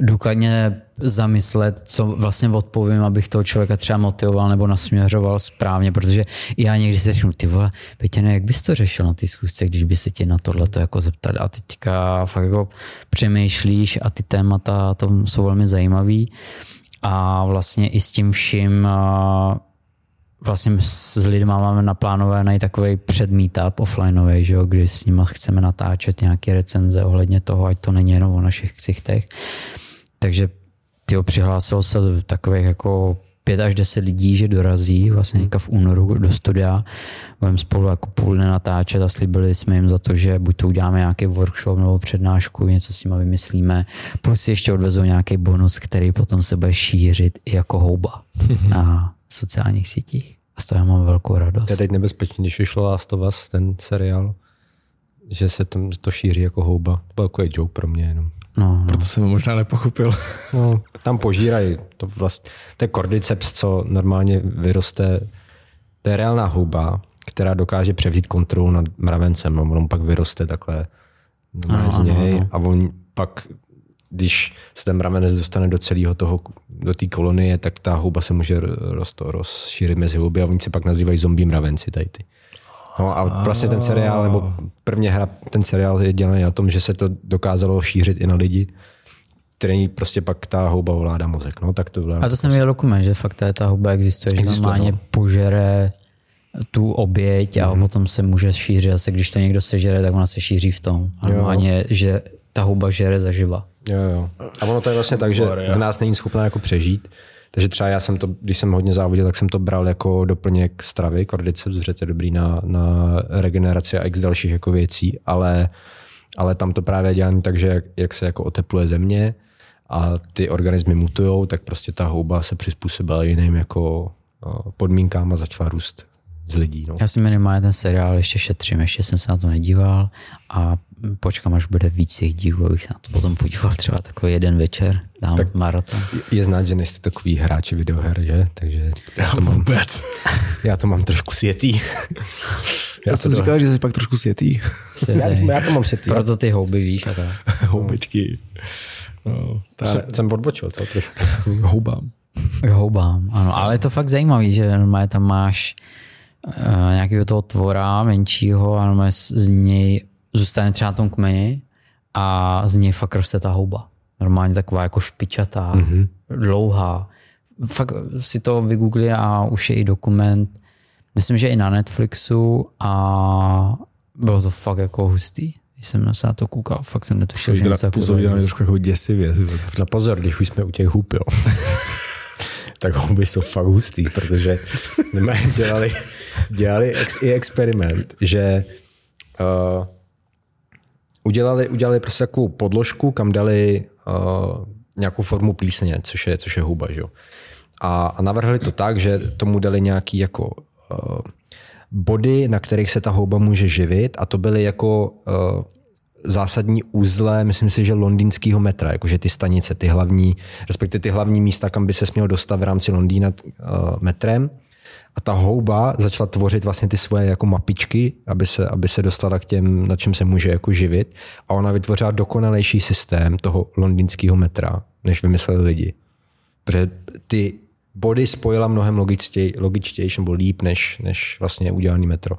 důkladně zamyslet, co vlastně odpovím, abych toho člověka třeba motivoval nebo nasměřoval správně, protože já někdy si řeknu, ty vole, Petěne, jak bys to řešil na té schůzce, když by se tě na tohle to jako zeptali a teďka fakt jako přemýšlíš a ty témata to jsou velmi zajímavý. A vlastně i s tím vším vlastně s lidmi máme naplánovaný takový předmeetup offlineový, že jo, kdy s nimi chceme natáčet nějaké recenze ohledně toho, ať to není jenom o našich ksichtech takže tyho přihlásilo se takových jako pět až deset lidí, že dorazí vlastně hmm. v únoru do studia, budeme spolu jako půl dne natáčet a slíbili jsme jim za to, že buď to uděláme nějaký workshop nebo přednášku, něco s nimi vymyslíme, plus si ještě odvezou nějaký bonus, který potom se bude šířit i jako houba [LAUGHS] na sociálních sítích. A z toho já mám velkou radost. Je teď nebezpečný, když vyšlo Last of Us, ten seriál, že se to, to šíří jako houba. To byl takový joke pro mě jenom. No, no. Proto jsem ho možná nepochopil. No, [LAUGHS] tam požírají. To, vlast, to je kordyceps, co normálně vyroste. To je reálná houba, která dokáže převzít kontrolu nad mravencem. No, on pak vyroste takhle ano, z něj ano, ano. a on pak, když se ten mravenec dostane do celého toho, do té kolonie, tak ta houba se může roz, rozšířit mezi houby a oni se pak nazývají zombie mravenci tady ty. No a vlastně ten seriál, nebo prvně hra, ten seriál je dělaný na tom, že se to dokázalo šířit i na lidi, který prostě pak ta houba ovládá mozek. No, tak to a to jsem prostě- viděl dokument, že fakt ta houba existuje, existuje že normálně no. požere tu oběť a mm. potom se může šířit. Zase když to někdo sežere, tak ona se šíří v tom. A normálně, že ta houba žere zaživa. Jo, jo. A ono to je vlastně tak, že v nás není schopná jako přežít. Takže třeba já jsem to, když jsem hodně závodil, tak jsem to bral jako doplněk stravy, kordyceps, protože to je dobrý na, na regeneraci a x dalších jako věcí, ale, ale tam to právě dělání tak, že jak, jak se jako otepluje země a ty organismy mutujou, tak prostě ta houba se přizpůsobila jiným jako podmínkám a začala růst z lidí. No. Já si minimálně ten seriál ještě šetřím, ještě jsem se na to nedíval a počkám, až bude víc těch dílů, abych se na to potom podíval třeba takový jeden večer, dám tak maraton. Je znát, že nejste takový hráči videoher, že? Takže já to mám, vůbec. [LAUGHS] já to mám trošku světý. Já jsem říkal, že jsi pak trošku světý. já, já, to mám světý. Proto ty houby víš a tak. [LAUGHS] Houbičky. No, ta... jsem, jsem odbočil to trošku. Houbám. Houbám, ano. Ale je to fakt zajímavý, že normálně tam máš nějakého toho tvora menšího a normálně z něj zůstane třeba na tom kmeni a z něj fakt roste ta houba. Normálně taková jako špičatá, mm-hmm. dlouhá. Fakt si to vygoogli a už je i dokument. Myslím, že i na Netflixu a bylo to fakt jako hustý. Když jsem se na to koukal, fakt jsem netušil, že něco působí trošku jako děsivě. Na pozor, když už jsme u těch hub, jo. Tak houby jsou fakt hustý, protože dělali, dělali ex, i experiment, že uh, udělali, udělali prostě takovou podložku, kam dali uh, nějakou formu plísně, což je, což je huba. Že? A, a navrhli to tak, že tomu dali nějaký jako uh, body, na kterých se ta houba může živit a to byly jako uh, zásadní uzle, myslím si, že londýnského metra, jakože ty stanice, ty hlavní, respektive ty hlavní místa, kam by se směl dostat v rámci Londýna uh, metrem a ta houba začala tvořit vlastně ty svoje jako mapičky, aby se, aby se dostala k těm, na čem se může jako živit. A ona vytvořila dokonalejší systém toho londýnského metra, než vymysleli lidi. Protože ty body spojila mnohem logičtěji, logičtější nebo líp, než, než vlastně udělaný metro.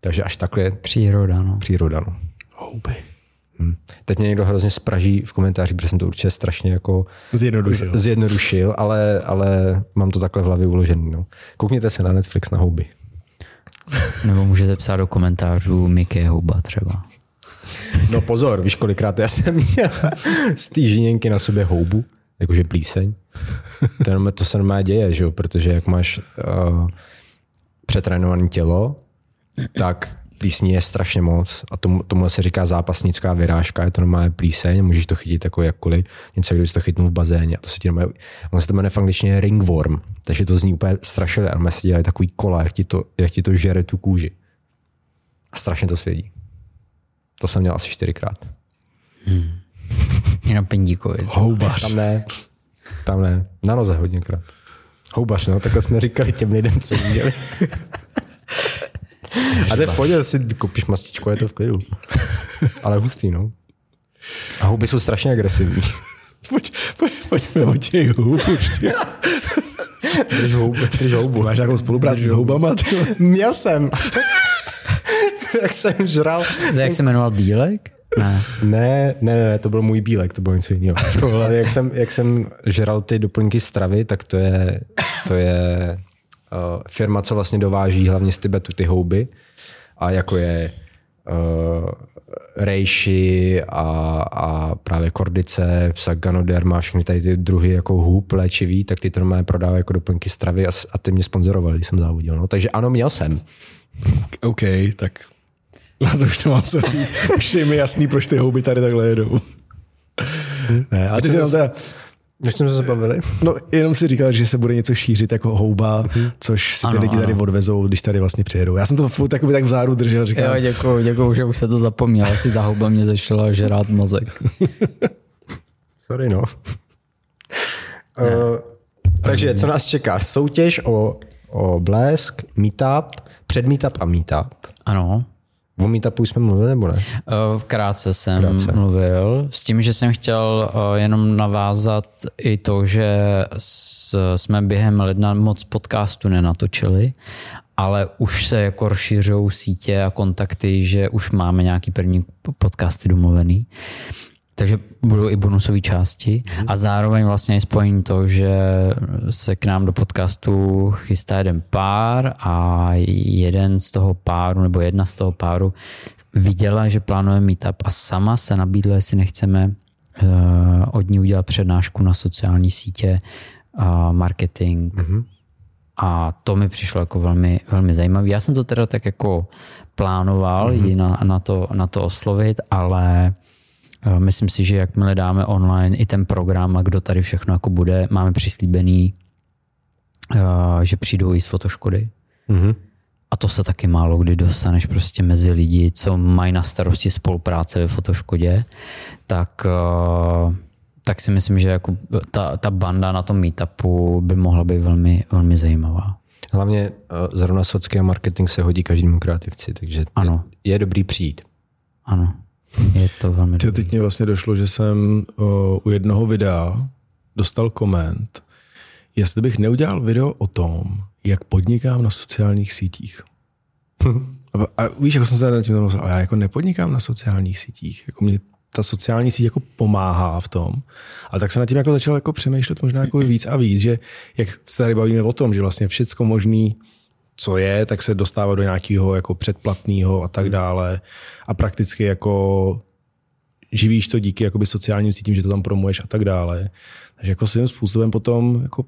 Takže až takhle... Příroda, no. Příroda, no. Houby. Hmm. Teď mě někdo hrozně spraží v komentářích, protože jsem to určitě strašně jako zjednodušil, zjednodušil ale, ale mám to takhle v hlavě uložený. No. Koukněte se na Netflix na houby. Nebo můžete psát do komentářů Mickey Houba třeba. No pozor, víš kolikrát já jsem měl z té na sobě houbu, jakože plíseň. To, to se normálně děje, že jo? protože jak máš uh, přetrénované tělo, tak plísní je strašně moc a tomu, tomu se říká zápasnická vyrážka, je to normálně plíseň, můžeš to chytit jako jakkoliv, něco, kdybys to chytnul v bazéně a to se ti normálně, ono se to jmenuje v angličtině ringworm, takže to zní úplně strašně, a se dělají takový kola, jak ti, to, jak ti to žere tu kůži. A strašně to svědí. To jsem měl asi čtyřikrát. Hmm. Jenom pendíkovi. Houbař. Tam ne. Tam ne. Na noze hodněkrát. Houbař, no, takhle jsme říkali těm lidem, co měli. [LAUGHS] [LAUGHS] A to je v pohodě, si koupíš mastičku, je to v klidu. [LAUGHS] Ale hustý, no. A huby jsou strašně agresivní. [LAUGHS] Pojď, pojď, pojďme o těch hub už, ty. Drž houbu, drž houbu. Máš nějakou spolupráci s houbama? Ty? Měl jsem. Jak jsem žral. Jak se jmenoval Bílek? Ne. ne. Ne, ne, to byl můj bílek, to bylo něco jiného. jak, jsem, jak jsem žral ty doplňky stravy, tak to je, to je firma, co vlastně dováží hlavně z Tibetu ty houby a jako je uh, rejši a, a právě kordice, saganoderma, všechny tady ty druhy jako hůb léčivý, tak ty to normálně prodávají jako doplňky stravy a, a ty mě sponzorovali, jsem závodil. No. Takže ano, měl jsem. OK, tak na to už to mám co říct. Už je mi jasný, proč ty houby tady takhle jedou. ne, ale ty si teda, jak jsme se zabavili? No, jenom si říkal, že se bude něco šířit jako houba, mm-hmm. což si ty ano, lidi tady ano. odvezou, když tady vlastně přijedou. Já jsem to furt takový tak vzáru držel. Říkal, jo, děkuju, děkuju, že už se to zapomněl. Asi ta houba mě začala žrát mozek. [LAUGHS] Sorry, no. uh, takže, co nás čeká? Soutěž o, o blesk, meetup, před meetup a meetup. Ano. O meetupu jsme mluvili, nebo ne? Eh, krátce jsem Krátce. mluvil, s tím, že jsem chtěl eh, jenom navázat i to, že jsme během ledna moc podcastu nenatočili, ale už se jako rozšířují sítě a kontakty, že už máme nějaký první podcasty domluvený. Takže budou i bonusové části a zároveň vlastně je spojení to, že se k nám do podcastu chystá jeden pár a jeden z toho páru nebo jedna z toho páru viděla, že plánujeme meetup a sama se nabídla, jestli nechceme uh, od ní udělat přednášku na sociální sítě, uh, marketing. Mm-hmm. A to mi přišlo jako velmi, velmi zajímavé. Já jsem to teda tak jako plánoval mm-hmm. ji na, na, to, na to oslovit, ale Myslím si, že jakmile dáme online i ten program a kdo tady všechno jako bude, máme přislíbený, že přijdou i z fotoškody. Mm-hmm. A to se taky málo kdy dostaneš prostě mezi lidi, co mají na starosti spolupráce ve fotoškodě, tak, tak si myslím, že jako ta, ta banda na tom meetupu by mohla být velmi, velmi zajímavá. Hlavně zrovna socky a marketing se hodí každému kreativci, takže ano. Je, je dobrý přijít. Ano. Je to velmi Ty, Teď mě vlastně došlo, že jsem o, u jednoho videa dostal koment, jestli bych neudělal video o tom, jak podnikám na sociálních sítích. [LAUGHS] a, a víš, jako jsem se na tím zamyslel, ale já jako nepodnikám na sociálních sítích. Jako mě ta sociální síť jako pomáhá v tom. Ale tak se nad tím jako začal jako přemýšlet možná jako víc a víc, že jak se tady bavíme o tom, že vlastně všecko možný co je, tak se dostává do nějakého jako předplatného a tak hmm. dále. A prakticky jako živíš to díky jakoby sociálním sítím, že to tam promuješ a tak dále. Takže jako svým způsobem potom jako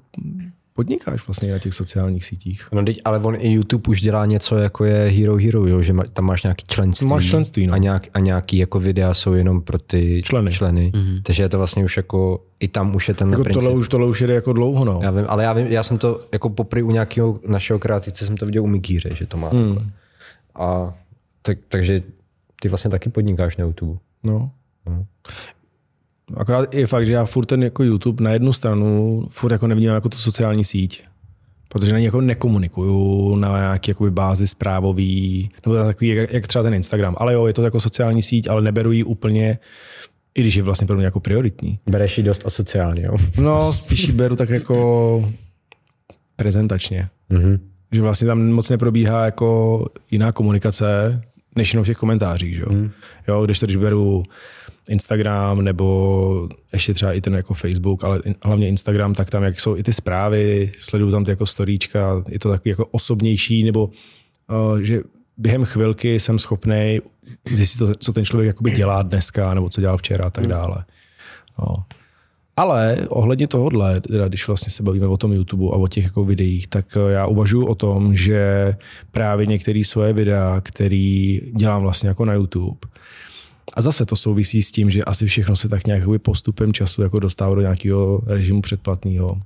podnikáš vlastně na těch sociálních sítích. No teď, ale on i YouTube už dělá něco jako je Hero Hero, jo? že tam máš nějaký členství. Máš členství, no. A, nějak, a nějaký jako videa jsou jenom pro ty členy. členy. Mm-hmm. Takže je to vlastně už jako, i tam už je ten jako princip. Tohle už, tohle už jde jako dlouho, no. Já vím, ale já vím, já jsem to jako poprvé u nějakého našeho kreativce jsem to viděl u Mikýře, že to má mm. takhle. A tak, takže ty vlastně taky podnikáš na YouTube. No. no. Akorát je fakt, že já furt ten jako YouTube na jednu stranu furt jako nevnímám jako tu sociální síť. Protože na ní jako nekomunikuju na nějaký jakoby bázi zprávový, nebo takový, jak, jak, třeba ten Instagram. Ale jo, je to jako sociální síť, ale neberu ji úplně, i když je vlastně pro mě jako prioritní. Bereš ji dost asociálně, jo? No, spíš ji beru tak jako prezentačně. Mm-hmm. Že vlastně tam moc neprobíhá jako jiná komunikace, než jenom v těch komentářích. Že? Mm. Jo, když to když beru Instagram nebo ještě třeba i ten jako Facebook, ale hlavně Instagram, tak tam jak jsou i ty zprávy, sleduju tam ty jako storíčka, je to takový jako osobnější, nebo uh, že během chvilky jsem schopný zjistit, to, co ten člověk jakoby dělá dneska, nebo co dělal včera a tak hmm. dále. No. Ale ohledně tohohle, teda když vlastně se bavíme o tom YouTube a o těch jako videích, tak eh, já uvažuji o tom, že právě některé svoje videa, které dělám vlastně jako na YouTube, a zase to souvisí s tím, že asi všechno se tak nějak postupem času jako dostává do nějakého režimu předplatného.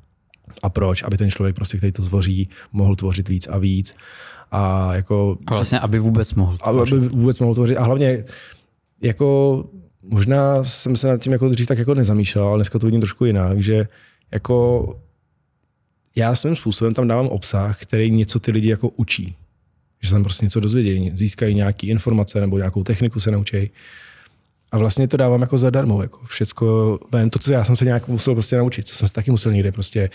A proč? Aby ten člověk, prostě, který to tvoří, mohl tvořit víc a víc. A jako, a vlastně, aby vůbec mohl tvořit. Aby vůbec mohl tvořit. A hlavně jako možná jsem se nad tím jako dřív tak jako nezamýšlel, ale dneska to vidím trošku jinak, že jako já svým způsobem tam dávám obsah, který něco ty lidi jako učí. Že se tam prostě něco dozvědějí, získají nějaké informace nebo nějakou techniku se naučí. A vlastně to dávám jako zadarmo. Jako všecko, ven to, co já jsem se nějak musel prostě naučit, co jsem se taky musel někde prostě,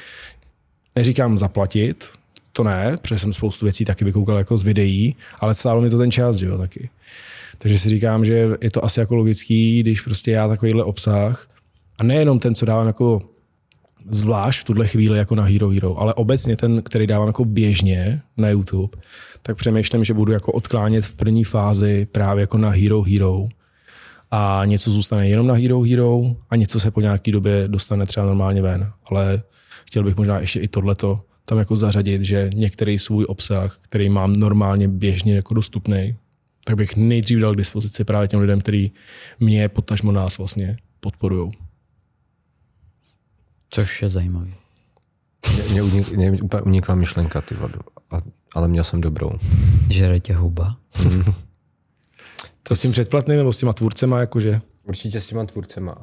neříkám zaplatit, to ne, protože jsem spoustu věcí taky vykoukal jako z videí, ale stálo mi to ten čas, že jo, taky. Takže si říkám, že je to asi jako logický, když prostě já takovýhle obsah, a nejenom ten, co dávám jako zvlášť v tuhle chvíli jako na Hero Hero, ale obecně ten, který dávám jako běžně na YouTube, tak přemýšlím, že budu jako odklánět v první fázi právě jako na Hero Hero a něco zůstane jenom na Hero Hero a něco se po nějaký době dostane třeba normálně ven. Ale chtěl bych možná ještě i tohleto tam jako zařadit, že některý svůj obsah, který mám normálně běžně jako dostupný, tak bych nejdřív dal k dispozici právě těm lidem, kteří mě, potažmo nás vlastně podporují. Což je zajímavé. Mě, unik, mě úplně unikla myšlenka, ty vodu, ale měl jsem dobrou. Žere tě huba. To s tím předplatným nebo s těma tvůrcema, jakože? Určitě s těma tvůrcema.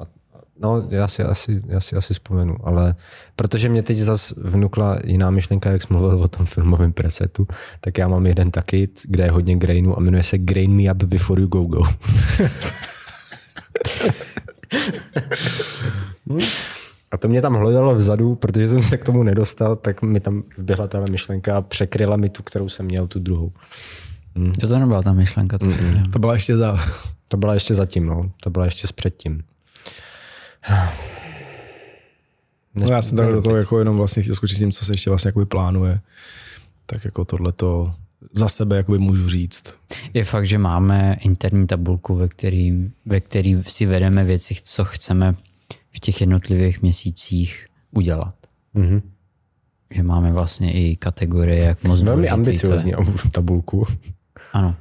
No, já si asi, já si asi vzpomenu, ale protože mě teď zase vnukla jiná myšlenka, jak jsme mluvil o tom filmovém presetu, tak já mám jeden taky, kde je hodně grainu a jmenuje se Grain Me Up Before You Go Go. A to mě tam hledalo vzadu, protože jsem se k tomu nedostal, tak mi tam vběhla ta myšlenka a překryla mi tu, kterou jsem měl, tu druhou. Hmm. To to nebyla ta myšlenka, co mm. To byla ještě za... To byla ještě zatím, no. To byla ještě s předtím. No já jsem tady do toho jako jenom vlastně chtěl skočit s tím, co se ještě vlastně jakoby plánuje. Tak jako tohle to za sebe jakoby můžu říct. Je fakt, že máme interní tabulku, ve který, ve který si vedeme věci, co chceme v těch jednotlivých měsících udělat. Mm-hmm. Že máme vlastně i kategorie, jak moc Velmi ambiciozní tabulku. Ano.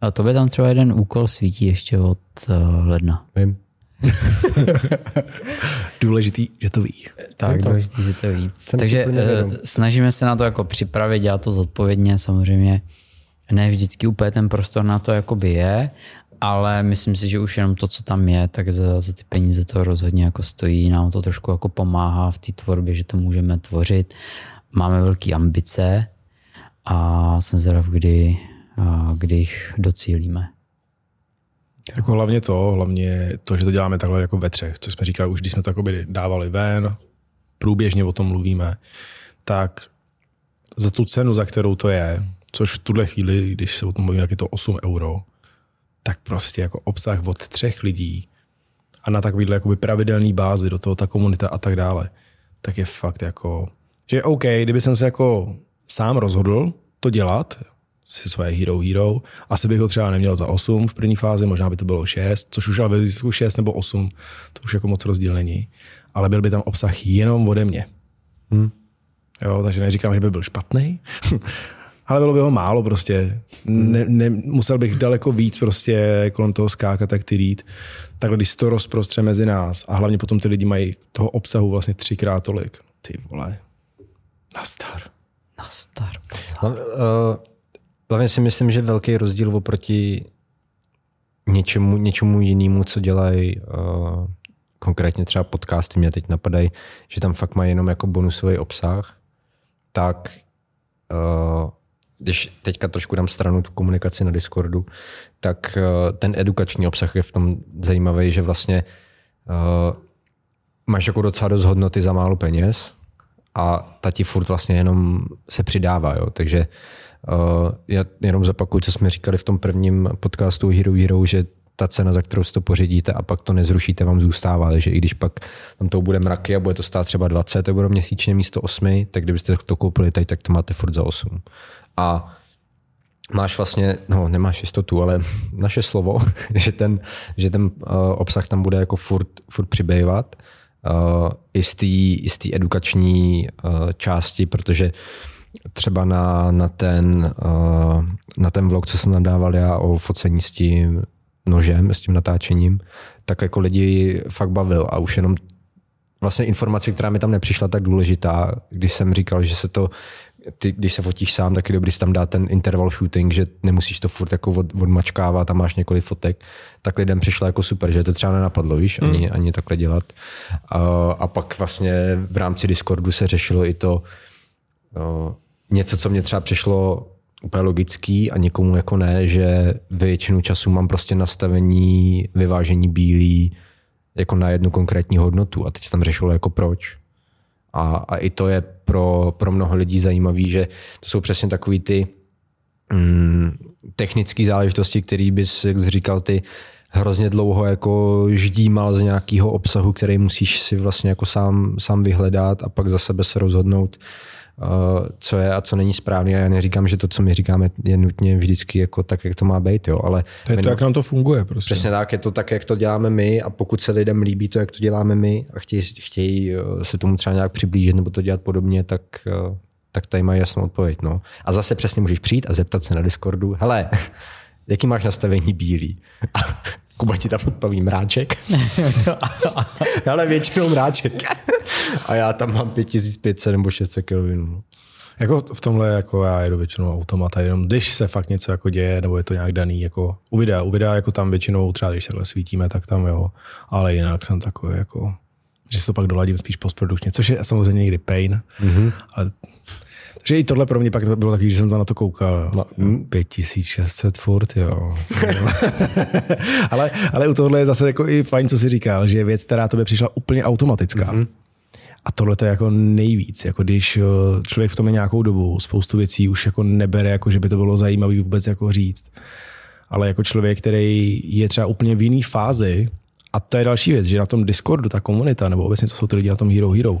A to by tam třeba jeden úkol svítí ještě od uh, ledna. Vím. [LAUGHS] důležitý, že to ví. Tak, to. důležitý, že to ví. Jsem Takže uh, snažíme se na to jako připravit, dělat to zodpovědně, samozřejmě ne vždycky úplně ten prostor na to jakoby je, ale myslím si, že už jenom to, co tam je, tak za, za ty peníze to rozhodně jako stojí, nám to trošku jako pomáhá v té tvorbě, že to můžeme tvořit. Máme velké ambice a jsem zvědav, kdy, kdy jich docílíme. Jako hlavně to, hlavně to, že to děláme takhle jako ve třech, co jsme říkali už, když jsme to dávali ven, průběžně o tom mluvíme, tak za tu cenu, za kterou to je, což v tuhle chvíli, když se o tom mluvíme, jak je to 8 euro, tak prostě jako obsah od třech lidí a na takovýhle jakoby pravidelný bázi do toho ta komunita a tak dále, tak je fakt jako, že OK, kdyby jsem se jako sám rozhodl to dělat, si svoje Hero Hero. Asi bych ho třeba neměl za 8 v první fázi, možná by to bylo 6, což už ale ve výsledku 6 nebo 8, to už jako moc rozdíl není. Ale byl by tam obsah jenom ode mě. Hmm. Jo, takže neříkám, že by byl špatný, [LAUGHS] ale bylo by ho málo prostě. Ne, ne, musel bych daleko víc prostě kolem toho skákat, tak ty rýt. Takhle, když si to rozprostře mezi nás a hlavně potom ty lidi mají toho obsahu vlastně třikrát tolik. Ty vole, nastar. Nastar. No, uh, hlavně si myslím, že velký rozdíl oproti něčemu, něčemu jinému, co dělají uh, konkrétně třeba podcasty mě teď napadají, že tam fakt mají jenom jako bonusový obsah, tak uh, když teďka trošku dám stranu tu komunikaci na Discordu, tak uh, ten edukační obsah je v tom zajímavý, že vlastně uh, máš jako docela dost hodnoty za málo peněz a ta ti furt vlastně jenom se přidává, jo? takže uh, já jenom zapakuju, co jsme říkali v tom prvním podcastu Hero Hero, že ta cena, za kterou si to pořídíte a pak to nezrušíte, vám zůstává. Takže i když pak tam to bude mraky a bude to stát třeba 20 euro měsíčně místo 8, tak kdybyste to koupili teď, tak to máte furt za 8. A máš vlastně, no nemáš jistotu, ale [LAUGHS] naše slovo, [LAUGHS] že ten, že ten uh, obsah tam bude jako furt, furt přibývat uh, i z té edukační uh, části, protože třeba na, na, ten, uh, na ten vlog, co jsem nadával já o focení s tím nožem, s tím natáčením, tak jako lidi fakt bavil a už jenom vlastně informace, která mi tam nepřišla tak důležitá, když jsem říkal, že se to ty, když se fotíš sám, tak je dobrý si tam dát ten interval shooting, že nemusíš to furt jako od, odmačkávat a máš několik fotek, tak lidem přišlo jako super, že to třeba nenapadlo, víš, ani, mm. ani takhle dělat. A, a pak vlastně v rámci Discordu se řešilo i to něco, co mě třeba přišlo úplně logický a někomu jako ne, že většinu času mám prostě nastavení vyvážení bílý jako na jednu konkrétní hodnotu a teď se tam řešilo jako proč. A, a i to je pro, pro mnoho lidí zajímavý, že to jsou přesně takový ty mm, technické záležitosti, které bys, jak jsi říkal ty, hrozně dlouho jako ždímal z nějakého obsahu, který musíš si vlastně jako sám, sám vyhledat a pak za sebe se rozhodnout, uh, co je a co není správně. Já neříkám, že to, co my říkáme, je nutně vždycky jako tak, jak to má být, jo, ale... To je to, jak nám to funguje prostě. Přesně tak, je to tak, jak to děláme my a pokud se lidem líbí to, jak to děláme my a chtějí, chtějí uh, se tomu třeba nějak přiblížit nebo to dělat podobně, tak uh, tak tady mají jasnou odpověď. No. A zase přesně můžeš přijít a zeptat se na Discordu, hele, [LAUGHS] jaký máš nastavení bílý? [LAUGHS] A Kuba ti tam odpoví mráček. [LAUGHS] Ale většinou mráček. a já tam mám 5500 nebo 600 kelvinů. No. Jako v tomhle jako já jedu většinou automata, jenom když se fakt něco jako děje, nebo je to nějak daný, jako u videa, u videa jako tam většinou třeba když takhle svítíme, tak tam jo, ale jinak jsem takový jako, že se to pak doladím spíš postprodukčně, což je samozřejmě někdy pain, mm-hmm. ale že i tohle pro mě pak to bylo takový, že jsem tam na to koukal. No, 5600 furt, jo. [LAUGHS] ale, ale u tohle je zase jako i fajn, co jsi říkal, že je věc, která tobě přišla úplně automatická. Mm-hmm. A tohle to je jako nejvíc, jako když eh, člověk v tom je nějakou dobu, spoustu věcí už jako nebere, jako že by to bylo zajímavé vůbec jako říct. Ale jako člověk, který je třeba úplně v jiné fázi, a to je další věc, že na tom Discordu ta komunita, nebo obecně co jsou ty lidi na tom Hero Hero,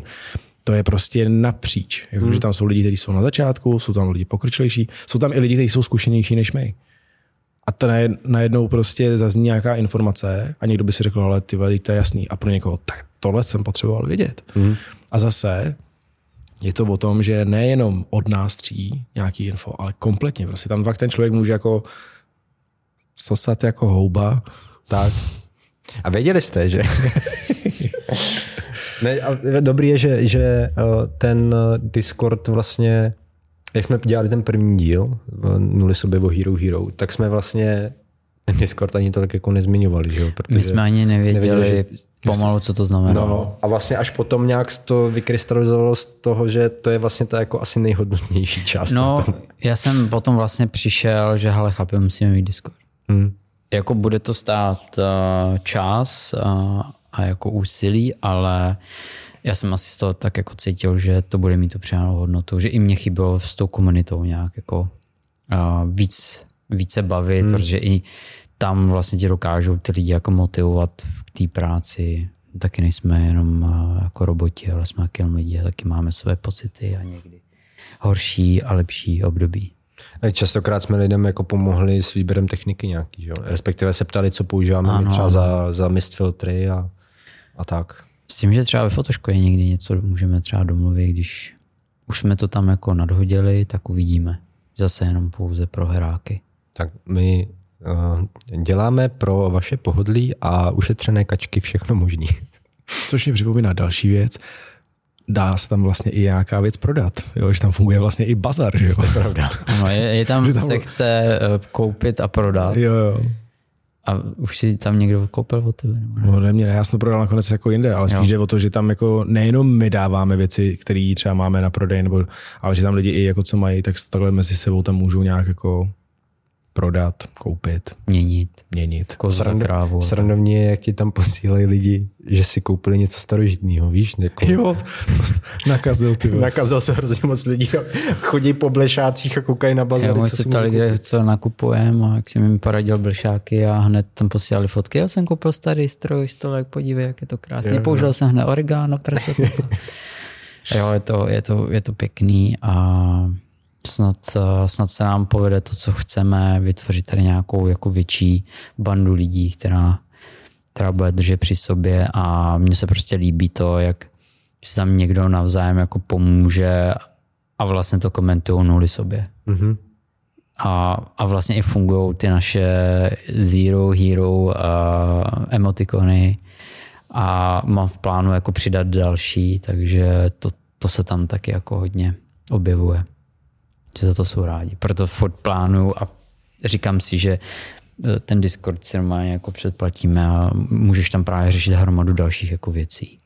to je prostě napříč. Jako, hmm. Že tam jsou lidi, kteří jsou na začátku, jsou tam lidi pokročilejší, jsou tam i lidi, kteří jsou zkušenější než my. A to najednou prostě zazní nějaká informace a někdo by si řekl, ale ty to je jasný. A pro někoho, tak tohle jsem potřeboval vědět. Hmm. A zase je to o tom, že nejenom od nás tří nějaký info, ale kompletně. Prostě tam fakt ten člověk může jako sosat jako houba. Tak. A věděli jste, že [LAUGHS] Ne, a dobrý je, že, že eh, ten eh, Discord vlastně, jak jsme dělali ten první díl, nuli sobě o Hero Hero, tak jsme vlastně ten Discord ani tolik jako nezmiňovali. Že jo? Protože My jsme ani nevěděli, nevěděli že pomalu, co to znamená. No, a vlastně až potom nějak to vykrystalizovalo z toho, že to je vlastně ta jako asi nejhodnotnější část. No, já jsem potom vlastně přišel, že hele chlapi, musíme mít Discord. Hmm. Jako bude to stát uh, čas uh, a jako úsilí, ale já jsem asi z toho tak jako cítil, že to bude mít tu přidanou hodnotu, že i mě chybělo s tou komunitou nějak jako uh, víc, více bavit, hmm. protože i tam vlastně ti dokážou ty lidi jako motivovat v té práci. Taky nejsme jenom jako roboti, ale jsme taky jenom lidi a taky máme své pocity a někdy horší a lepší období. Častokrát jsme lidem jako pomohli s výběrem techniky nějaký, že? respektive se ptali, co používáme ano, třeba ano. za, za mist filtry a a tak. S tím, že třeba ve Photoshopě někdy něco můžeme třeba domluvit, když už jsme to tam jako nadhodili, tak uvidíme. Zase jenom pouze pro hráky. Tak my uh, děláme pro vaše pohodlí a ušetřené kačky všechno možný. Což mě připomíná další věc. Dá se tam vlastně i nějaká věc prodat, jo? že tam funguje vlastně i bazar. Že jo? To je pravda. No, je, je tam, [LAUGHS] tam sekce eh, koupit a prodat. Jo, jo. A už si tam někdo koupil od tebe? Nebo ne? No, mě já jsem to prodal nakonec jako jinde, ale spíš jo. jde o to, že tam jako nejenom my dáváme věci, které třeba máme na prodej, nebo, ale že tam lidi i jako co mají, tak takhle mezi sebou tam můžou nějak jako prodat, koupit. Měnit. Měnit. Srand, krávu. Srandovně je, jak ti tam posílají lidi, že si koupili něco starožitného, víš? Jako... Jo, to nakazil ty. nakazil se hrozně moc lidí. Chodí po blešácích a koukají na bazary. Já se ptali, kde, co nakupujeme a jak jsem jim poradil blešáky a hned tam posílali fotky. Já jsem koupil starý stroj, stolek, podívej, jak je to krásný. Jo, Použil jo. jsem hned oregano, prase. [LAUGHS] jo, je to, je, to, je to pěkný a snad, eh, snad se nám povede to, co chceme, vytvořit tady nějakou jako větší bandu lidí, která, která bude držet při sobě a mně se prostě líbí to, jak si tam někdo navzájem jako pomůže a vlastně to komentují nuly sobě. Mm-hmm. A, a vlastně i fungují ty naše zero, hero uh, emotikony a mám v plánu jako přidat další, takže to, to se tam taky jako hodně objevuje že za to jsou rádi. Proto furt plánuju a říkám si, že eh, ten Discord si normálně jako předplatíme a můžeš tam právě řešit hromadu dalších jako věcí.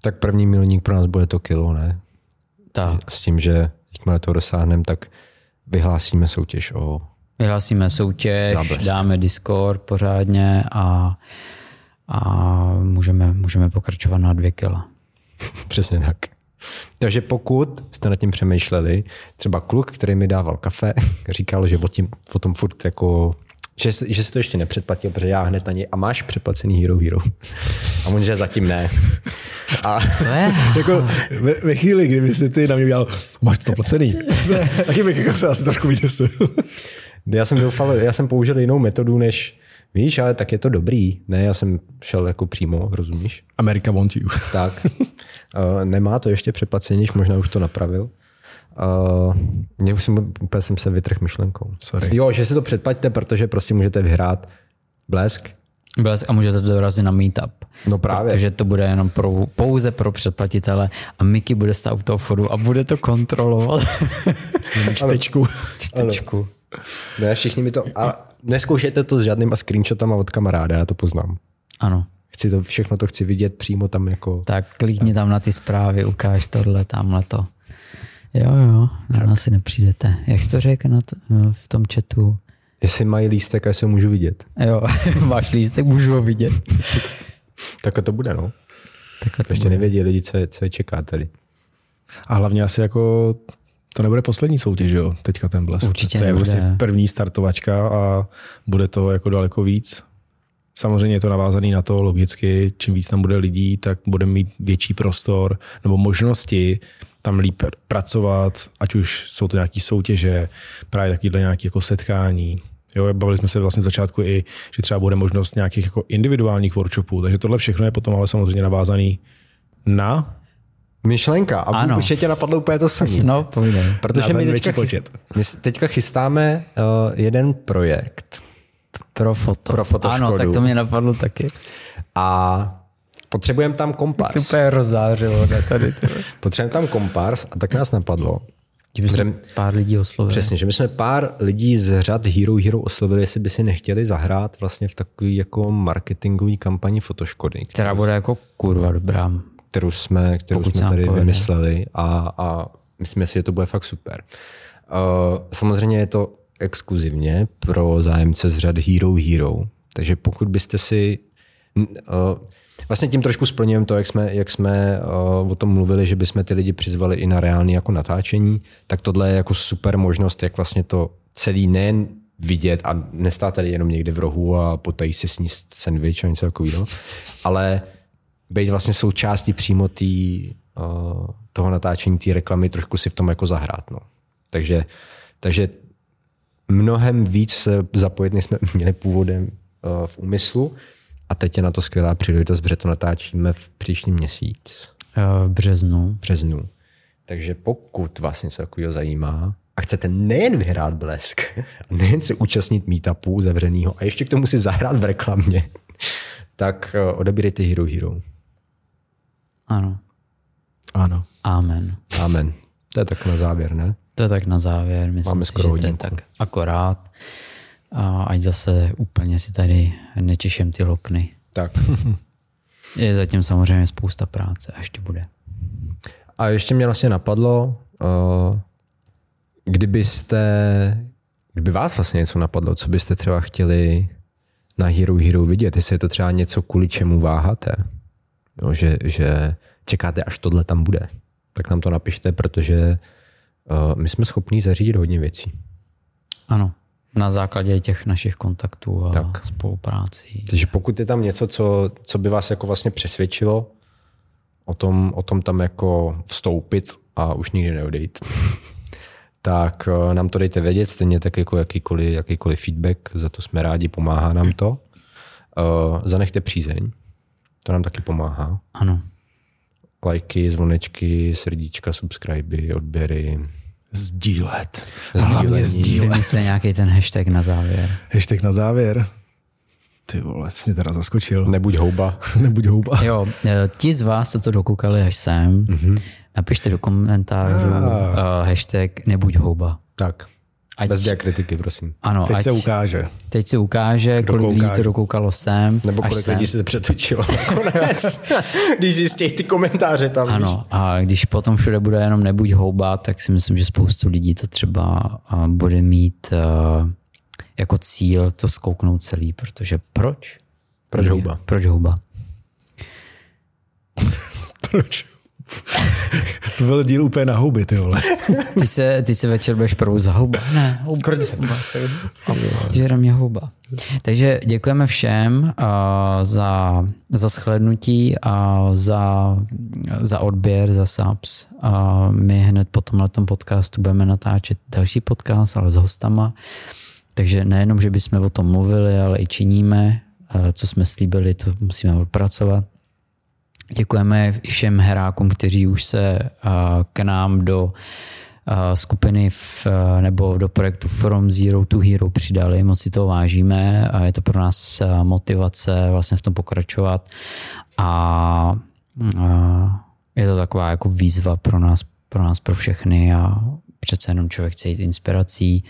Tak první milník pro nás bude to kilo, ne? Tak. S tím, že jakmile to dosáhneme, tak vyhlásíme soutěž o Vyhlásíme soutěž, záblesk. dáme Discord pořádně a, a můžeme, můžeme pokračovat na dvě kila. [LAUGHS] Přesně tak. Takže pokud jste nad tím přemýšleli, třeba kluk, který mi dával kafe, [LAUGHS] říkal, že o, tím, o tom furt jako Že, že jsi to ještě nepředplatil, protože já hned na něj. A máš předplacený Hero Hero. [LAUGHS] A on, že zatím ne. [LAUGHS] A jako ve, ve chvíli, kdyby si ty na mě udělal, máš to placený, taky bych jako se asi trošku vyděsil. já jsem doufal, já jsem použil jinou metodu, než Víš, ale tak je to dobrý. Ne, já jsem šel jako přímo, rozumíš? America want you. [LAUGHS] Tak. Uh, nemá to ještě přeplacení, možná už to napravil. Uh, už jsem, úplně jsem se vytrh myšlenkou. Sorry. Jo, že si to předplaťte, protože prostě můžete vyhrát blesk. Blesk a můžete to dorazit na meetup. No právě. Protože to bude jenom pro, pouze pro předplatitele a Mickey bude stát u toho vchodu a bude to kontrolovat. [LAUGHS] Čtečku. Čtečku. Ne, všichni mi to... A neskoušejte to s žádnýma screenshotama od kamaráda, já to poznám. Ano. Chci to, všechno to chci vidět přímo tam jako... Tak klikni tam na ty zprávy, ukáž tohle, tamhle to. Jo, jo, na nás si nepřijdete. Jak jsi to řekl na to, no, v tom chatu? Jestli mají lístek, a se ho můžu vidět. Jo, [LAUGHS] máš lístek, můžu ho vidět. tak to bude, no. Tak to ještě bude. nevědí lidi, co je, co je čeká tady. A hlavně asi jako to nebude poslední soutěž, jo, teďka ten blesk. Určitě to je vlastně první startovačka a bude to jako daleko víc. Samozřejmě je to navázané na to logicky, čím víc tam bude lidí, tak budeme mít větší prostor nebo možnosti tam líp pracovat, ať už jsou to nějaké soutěže, právě takovýhle nějaké jako setkání. Jo, bavili jsme se vlastně v začátku i, že třeba bude možnost nějakých jako individuálních workshopů, takže tohle všechno je potom ale samozřejmě navázaný na Myšlenka. A ano. už tě napadlo úplně to samé. No, povídej. Protože my teďka, chystáme, my teďka chystáme uh, jeden projekt. Pro foto. Pro fotoškodu. Ano, tak to mě napadlo taky. A potřebujeme tam kompars. Super rozářilo tady. [LAUGHS] potřebujeme tam kompars a tak nás napadlo. Že pár lidí oslovili. Přesně, že my jsme pár lidí z řad Hero Hero oslovili, jestli by si nechtěli zahrát vlastně v takové jako marketingové kampani fotoškody. Která bude jako kurva dobrá kterou jsme, kterou jsme tady povede. vymysleli a, a myslíme si, že to bude fakt super. Uh, samozřejmě je to exkluzivně pro zájemce z řad Hero Hero, takže pokud byste si uh, Vlastně tím trošku splňujeme to, jak jsme, jak jsme uh, o tom mluvili, že bychom ty lidi přizvali i na reální jako natáčení, tak tohle je jako super možnost, jak vlastně to celý nejen vidět a nestát tady jenom někde v rohu a potají si sníst sandwich a něco takového, ale být vlastně součástí přímo tý, uh, toho natáčení té reklamy, trošku si v tom jako zahrát. No. Takže, takže mnohem víc se zapojit, než jsme [LAUGHS] měli původem uh, v úmyslu. A teď je na to skvělá příležitost, protože to natáčíme v příštím měsíc. V březnu. březnu. Takže pokud vás něco takového zajímá a chcete nejen vyhrát blesk, [LAUGHS] nejen se účastnit meetupů zavřenýho a ještě k tomu si zahrát v reklamě, [LAUGHS] tak odebírejte Hero Hero. Ano. Ano. Amen. Amen. To je tak na závěr, ne? To je tak na závěr. Myslím Máme si, že to je tak akorát. A ať zase úplně si tady nečišem ty lokny. Tak. [LAUGHS] je zatím samozřejmě spousta práce, až to bude. A ještě mě vlastně napadlo, uh, kdybyste, kdyby vás vlastně něco napadlo, co byste třeba chtěli na Hero Hero vidět, jestli je to třeba něco, kvůli čemu váháte, jo, že, že čekáte, až tohle tam bude, tak nám to napište, protože uh, my jsme schopní zařídit hodně věcí. Ano, na základě těch našich kontaktů a tak. spoluprácí. Takže pokud je tam něco, co, co by vás jako vlastně přesvědčilo o tom, o tom tam jako vstoupit a už nikdy neodejít, [LAUGHS] tak uh, nám to dejte vědět, stejně tak jako jakýkoliv, jakýkoliv feedback, za to jsme rádi, pomáhá nám to. Uh, zanechte přízeň, to nám taky pomáhá. Ano. Lajky, zvonečky, srdíčka, subscriby, odběry. Sdílet. Hlavně sdílet. Vymysle nějaký ten hashtag na závěr. Hashtag na závěr. Ty vole, jsi mě teda zaskočil. Nebuď houba. [LAUGHS] Nebuď houba. Jo, e, ti z vás, co to dokoukali až sem, mm-hmm. napište do komentářů ah. uh, hashtag nebuď houba. Tak. Ať, Bez diakritiky, prosím. Ano, teď ať, se ukáže. Teď se ukáže, Kdo kolik lidí to dokoukalo sem. Nebo kolik lidí se to přetočilo nakonec, [LAUGHS] když zjistí ty komentáře tam. Ano, víš. a když potom všude bude jenom nebuď houba, tak si myslím, že spoustu lidí to třeba bude mít uh, jako cíl to zkouknout celý, protože proč? Proč houba? Proč houba? [LAUGHS] proč? To byl díl úplně na houby, ty vole. ty, se, ty se večer budeš prvou za houba. Ne, houba. Žere mě houba. Takže děkujeme všem uh, za, za shlednutí a za, za odběr, za subs. Uh, my hned po tomhle podcastu budeme natáčet další podcast, ale s hostama. Takže nejenom, že bychom o tom mluvili, ale i činíme. Uh, co jsme slíbili, to musíme odpracovat. Děkujeme všem herákům, kteří už se k nám do skupiny v, nebo do projektu From Zero to Hero přidali. Moc si to vážíme a je to pro nás motivace vlastně v tom pokračovat. A, je to taková jako výzva pro nás, pro nás, pro všechny a přece jenom člověk chce jít inspirací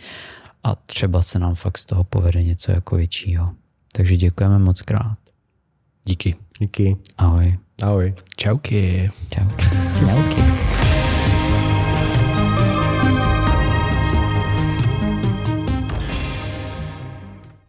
a třeba se nám fakt z toho povede něco jako většího. Takže děkujeme moc krát. Díky. Díky. Ahoj. Ahoj. Čauky. Čau. Čauky.